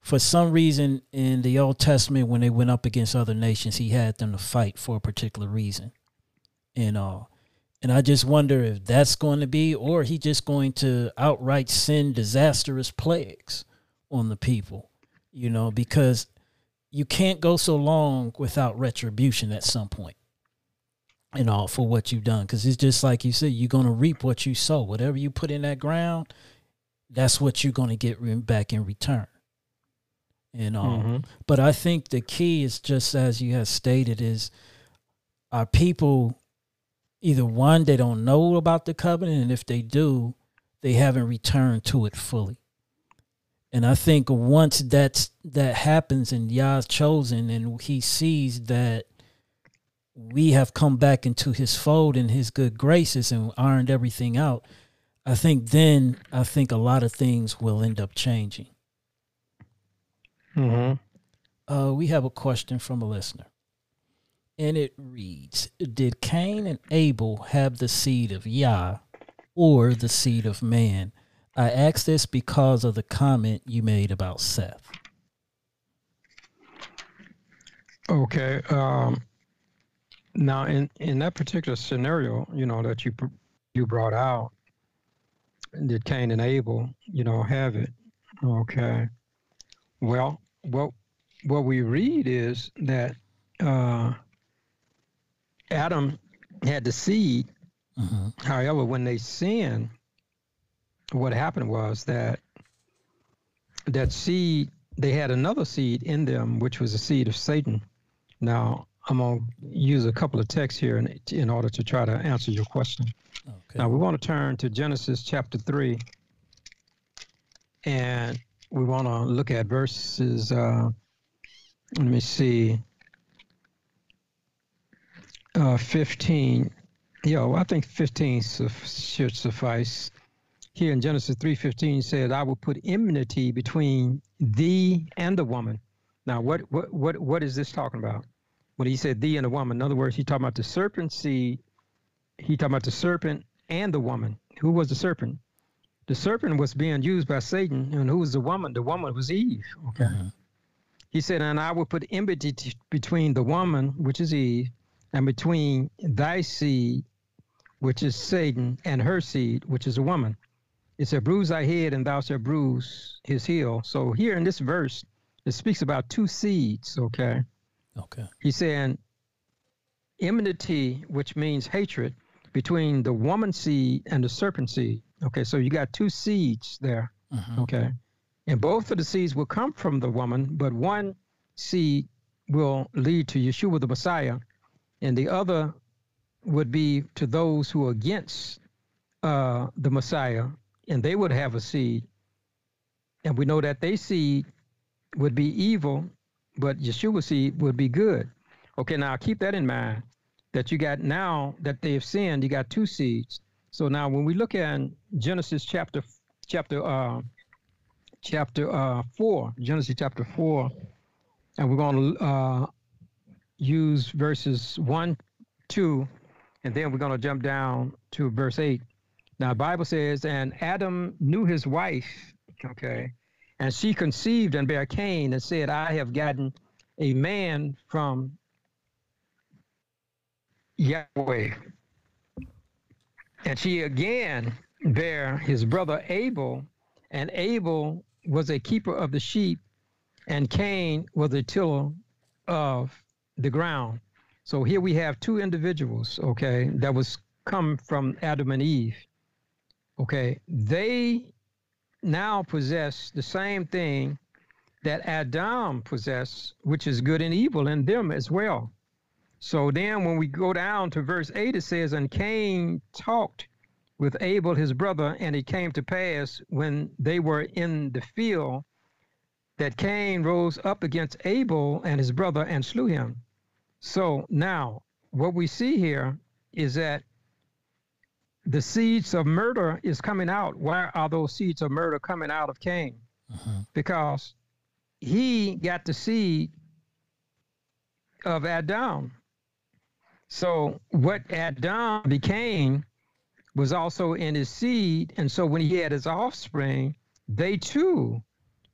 for some reason in the Old Testament when they went up against other nations, he had them to fight for a particular reason. And uh and I just wonder if that's going to be or he just going to outright send disastrous plagues on the people, you know, because you can't go so long without retribution at some point and all for what you've done. Because it's just like you said, you're going to reap what you sow. Whatever you put in that ground, that's what you're going to get back in return. And all. Mm-hmm. But I think the key is just as you have stated is our people either one they don't know about the covenant, and if they do, they haven't returned to it fully. And I think once that's that happens and Yah's chosen and he sees that we have come back into his fold and his good graces and ironed everything out, I think then I think a lot of things will end up changing. Mm-hmm. Uh, we have a question from a listener. And it reads Did Cain and Abel have the seed of Yah or the seed of man? I ask this because of the comment you made about Seth. Okay. Um, now, in, in that particular scenario, you know, that you you brought out, did Cain and Abel, you know, have it? Okay. Well, what what we read is that uh, Adam had the seed. Mm-hmm. However, when they sinned, what happened was that that seed they had another seed in them, which was the seed of Satan. Now, I'm going to use a couple of texts here in, in order to try to answer your question. Okay. Now, we want to turn to Genesis chapter 3, and we want to look at verses, uh, let me see, uh, 15. Yeah, well, I think 15 su- should suffice. Here in Genesis 3:15 says, "I will put enmity between thee and the woman." Now, what what what what is this talking about? When he said thee and the woman, in other words, he talking about the serpent seed. He talking about the serpent and the woman. Who was the serpent? The serpent was being used by Satan, and who was the woman? The woman was Eve. Okay. Mm-hmm. He said, and I will put enmity t- between the woman, which is Eve, and between thy seed, which is Satan, and her seed, which is a woman. It said, bruise thy head, and thou shalt bruise his heel. So here in this verse, it speaks about two seeds. Okay. Okay. He's saying enmity, which means hatred, between the woman seed and the serpent seed. Okay, so you got two seeds there. Mm-hmm. Okay. And both of the seeds will come from the woman, but one seed will lead to Yeshua the Messiah, and the other would be to those who are against uh, the Messiah, and they would have a seed. And we know that they seed would be evil, but Yeshua seed would be good. Okay, now keep that in mind that you got now that they have sinned, you got two seeds. So now when we look at Genesis chapter chapter uh, chapter uh, four, Genesis chapter four, and we're going to uh, use verses one, two, and then we're going to jump down to verse eight. Now, Bible says, and Adam knew his wife, okay, and she conceived and bare Cain and said, I have gotten a man from Yahweh. And she again bare his brother Abel and Abel was a keeper of the sheep, and Cain was a tiller of the ground. So here we have two individuals, okay, that was come from Adam and Eve. Okay, they now possess the same thing that Adam possessed, which is good and evil in them as well. So then when we go down to verse 8, it says, And Cain talked with Abel his brother, and it came to pass when they were in the field that Cain rose up against Abel and his brother and slew him. So now what we see here is that the seeds of murder is coming out. Why are those seeds of murder coming out of Cain? Uh-huh. Because he got the seed of Adam. So what Adam became was also in his seed. And so when he had his offspring, they too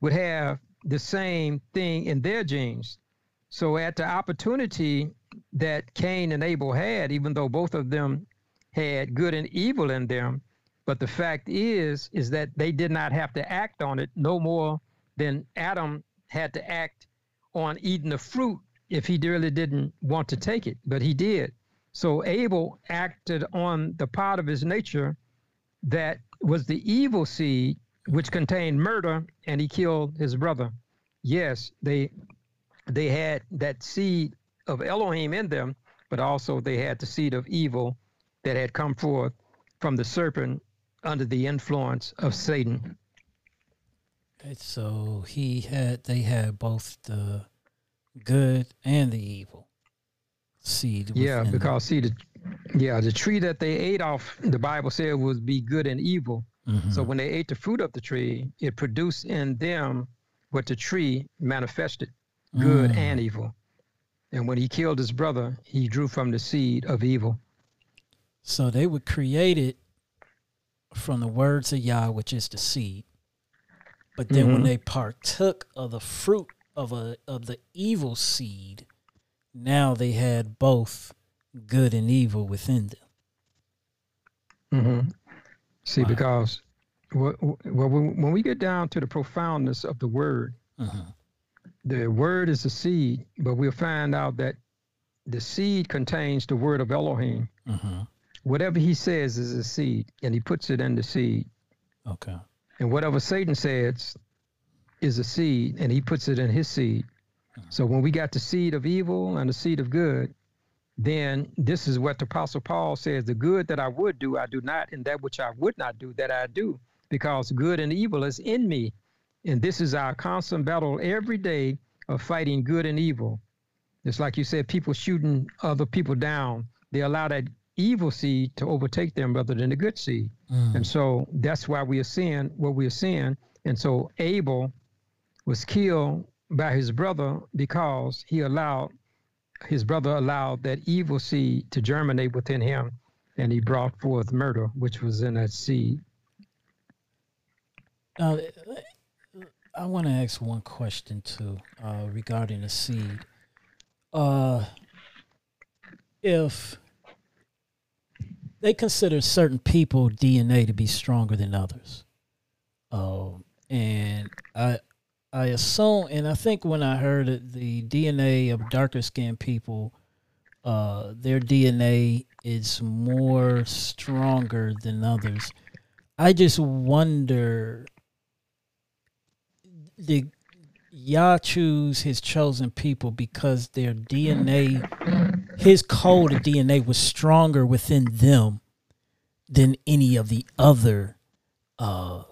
would have the same thing in their genes. So at the opportunity that Cain and Abel had, even though both of them had good and evil in them. But the fact is, is that they did not have to act on it no more than Adam had to act on eating the fruit if he really didn't want to take it, but he did. So Abel acted on the part of his nature that was the evil seed, which contained murder, and he killed his brother. Yes, they they had that seed of Elohim in them, but also they had the seed of evil that had come forth from the serpent under the influence of Satan. So he had they had both the good and the evil seed. Yeah, because them. see the yeah, the tree that they ate off, the Bible said was be good and evil. Mm-hmm. So when they ate the fruit of the tree, it produced in them what the tree manifested, good mm. and evil. And when he killed his brother, he drew from the seed of evil. So they were created from the words of Yah, which is the seed. But then mm-hmm. when they partook of the fruit of a of the evil seed, now they had both good and evil within them. Mm-hmm. See, wow. because well, when we get down to the profoundness of the word, uh-huh. the word is the seed, but we'll find out that the seed contains the word of Elohim. Uh-huh whatever he says is a seed, and he puts it in the seed. Okay. And whatever Satan says is a seed, and he puts it in his seed. Mm-hmm. So when we got the seed of evil and the seed of good, then this is what the Apostle Paul says the good that I would do, I do not, and that which I would not do, that I do, because good and evil is in me. And this is our constant battle every day of fighting good and evil. It's like you said, people shooting other people down. They allow that evil seed to overtake them rather than the good seed. Mm. And so that's why we are seeing what we are seeing. And so Abel was killed by his brother because he allowed his brother allowed that evil seed to germinate within him and he brought forth murder which was in that seed. Now, I want to ask one question too uh, regarding the seed. Uh, if they consider certain people DNA to be stronger than others. Um, and I I assume, and I think when I heard it, the DNA of darker skinned people, uh, their DNA is more stronger than others. I just wonder did Yah choose his chosen people because their DNA his code of DNA was stronger within them than any of the other uh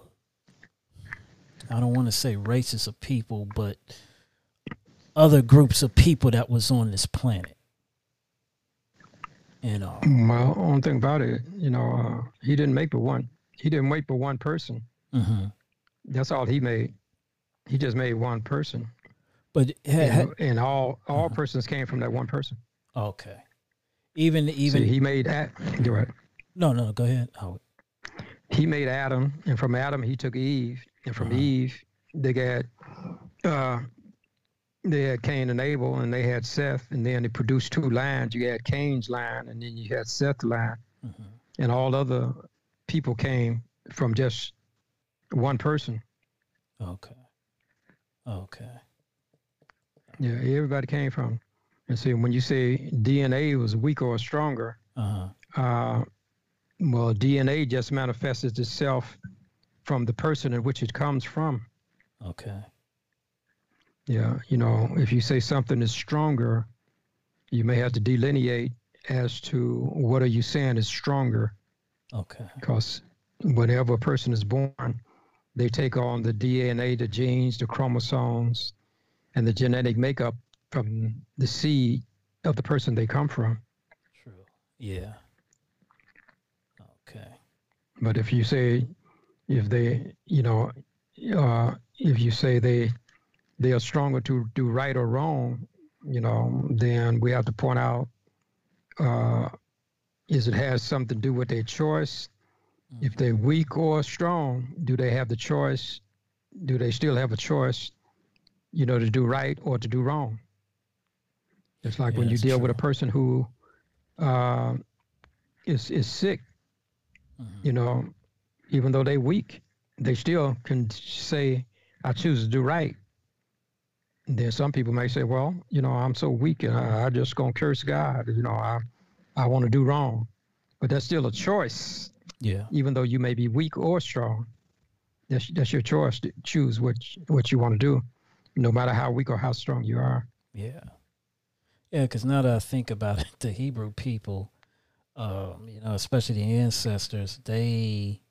I don't want to say races of people, but other groups of people that was on this planet. You know. Well, one thing about it, you know, uh, he didn't make but one. He didn't wait but one person. Mm-hmm. That's all he made. He just made one person. But ha- and, and, all all uh-huh. persons came from that one person. Okay. Even even See, he made. Go. No, no, go ahead. Oh. He made Adam, and from Adam he took Eve, and from uh-huh. Eve they got uh, they had Cain and Abel, and they had Seth, and then they produced two lines. You had Cain's line, and then you had Seth's line, uh-huh. and all other people came from just one person. Okay. Okay. Yeah, everybody came from. And see, when you say DNA was weaker or stronger, Uh huh. uh, well, DNA just manifests itself from the person in which it comes from. Okay. Yeah, you know, if you say something is stronger, you may have to delineate as to what are you saying is stronger, Okay. because whenever a person is born, they take on the DNA, the genes, the chromosomes, and the genetic makeup from the seed of the person they come from. True. Yeah. Okay. But if you say, if they, you know, uh, if you say they, they are stronger to do right or wrong, you know, then we have to point out, uh, is it has something to do with their choice? If they're weak or strong, do they have the choice? Do they still have a choice, you know, to do right or to do wrong? It's like Yeah, when you deal with a person who uh, is is sick, Mhm. you know, even though they're weak, they still can say, I choose to do right. And then some people may say, well, you know, I'm so weak and I, I just gonna curse God. You know, I, I want to do wrong. But that's still a choice, Yeah. even though you may be weak or strong. That's, that's your choice to choose what, what you want to do, no matter how weak or how strong you are. Yeah. Yeah, because now that I think about it, the Hebrew people, um, you know, especially the ancestors, they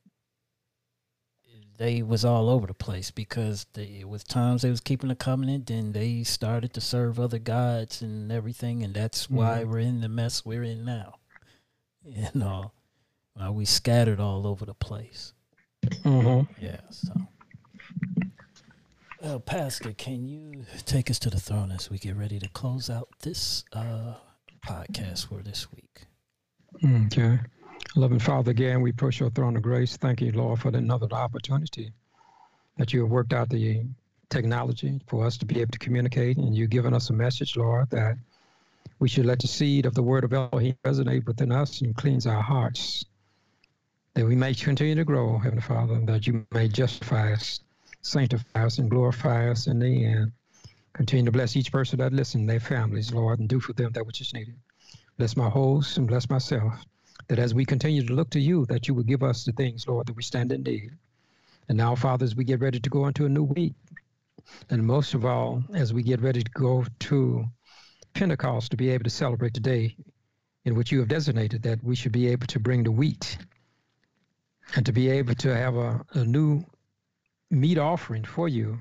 they was all over the place because they with times they was keeping the covenant, then they started to serve other gods and everything, and that's why Mhm. we're in the mess we're in now. You know, uh, we scattered all over the place. Mm-hmm. Yeah. So, well, Pastor, can you take us to the throne as we get ready to close out this uh, podcast for this week? Okay. Loving Father, again, we push your throne of grace. Thank you, Lord, for another opportunity that you have worked out the technology for us to be able to communicate. And you've given us a message, Lord, that we should let the seed of the word of Elohim resonate within us and cleanse our hearts, that we may continue to grow, Heavenly Father, and that you may justify us, sanctify us, and glorify us in the end. Continue to bless each person that listens, their families, Lord, and do for them that which is needed. Bless my host and bless myself that as we continue to look to you, that you would give us the things, Lord, that we stand in need. And now, Father, as we get ready to go into a new week, and most of all, as we get ready to go to Pentecost to be able to celebrate the day in which you have designated that we should be able to bring the wheat and to be able to have a, a new meat offering for you.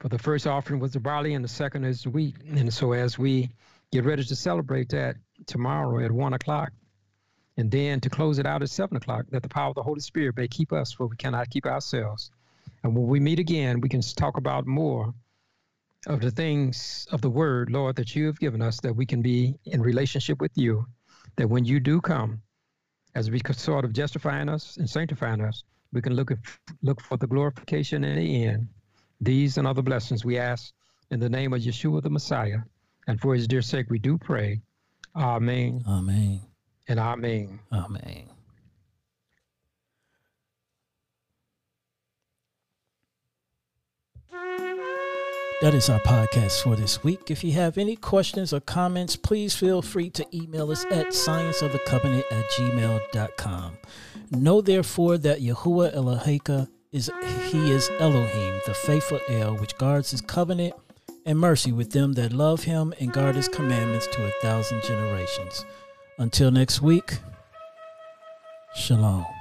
For the first offering was the barley, and the second is the wheat. And so, as we get ready to celebrate that tomorrow at one o'clock, and then to close it out at seven o'clock, that the power of the Holy Spirit may keep us, for we cannot keep ourselves. And when we meet again, we can talk about more of the things of the Word, Lord, that you have given us, that we can be in relationship with you. That when you do come, as we sort of justifying us and sanctifying us, we can look at, look for the glorification in the end. These and other blessings we ask in the name of Yeshua the Messiah, and for His dear sake, we do pray. Amen Amen. and Amen. Amen. That is our podcast for this week. If you have any questions or comments, please feel free to email us at scienceofthecovenant at gmail.com. Know therefore that Yahuwah Eloheka is he is Elohim, the faithful El, which guards his covenant and mercy with them that love him and guard his commandments to a thousand generations. Until next week, Shalom.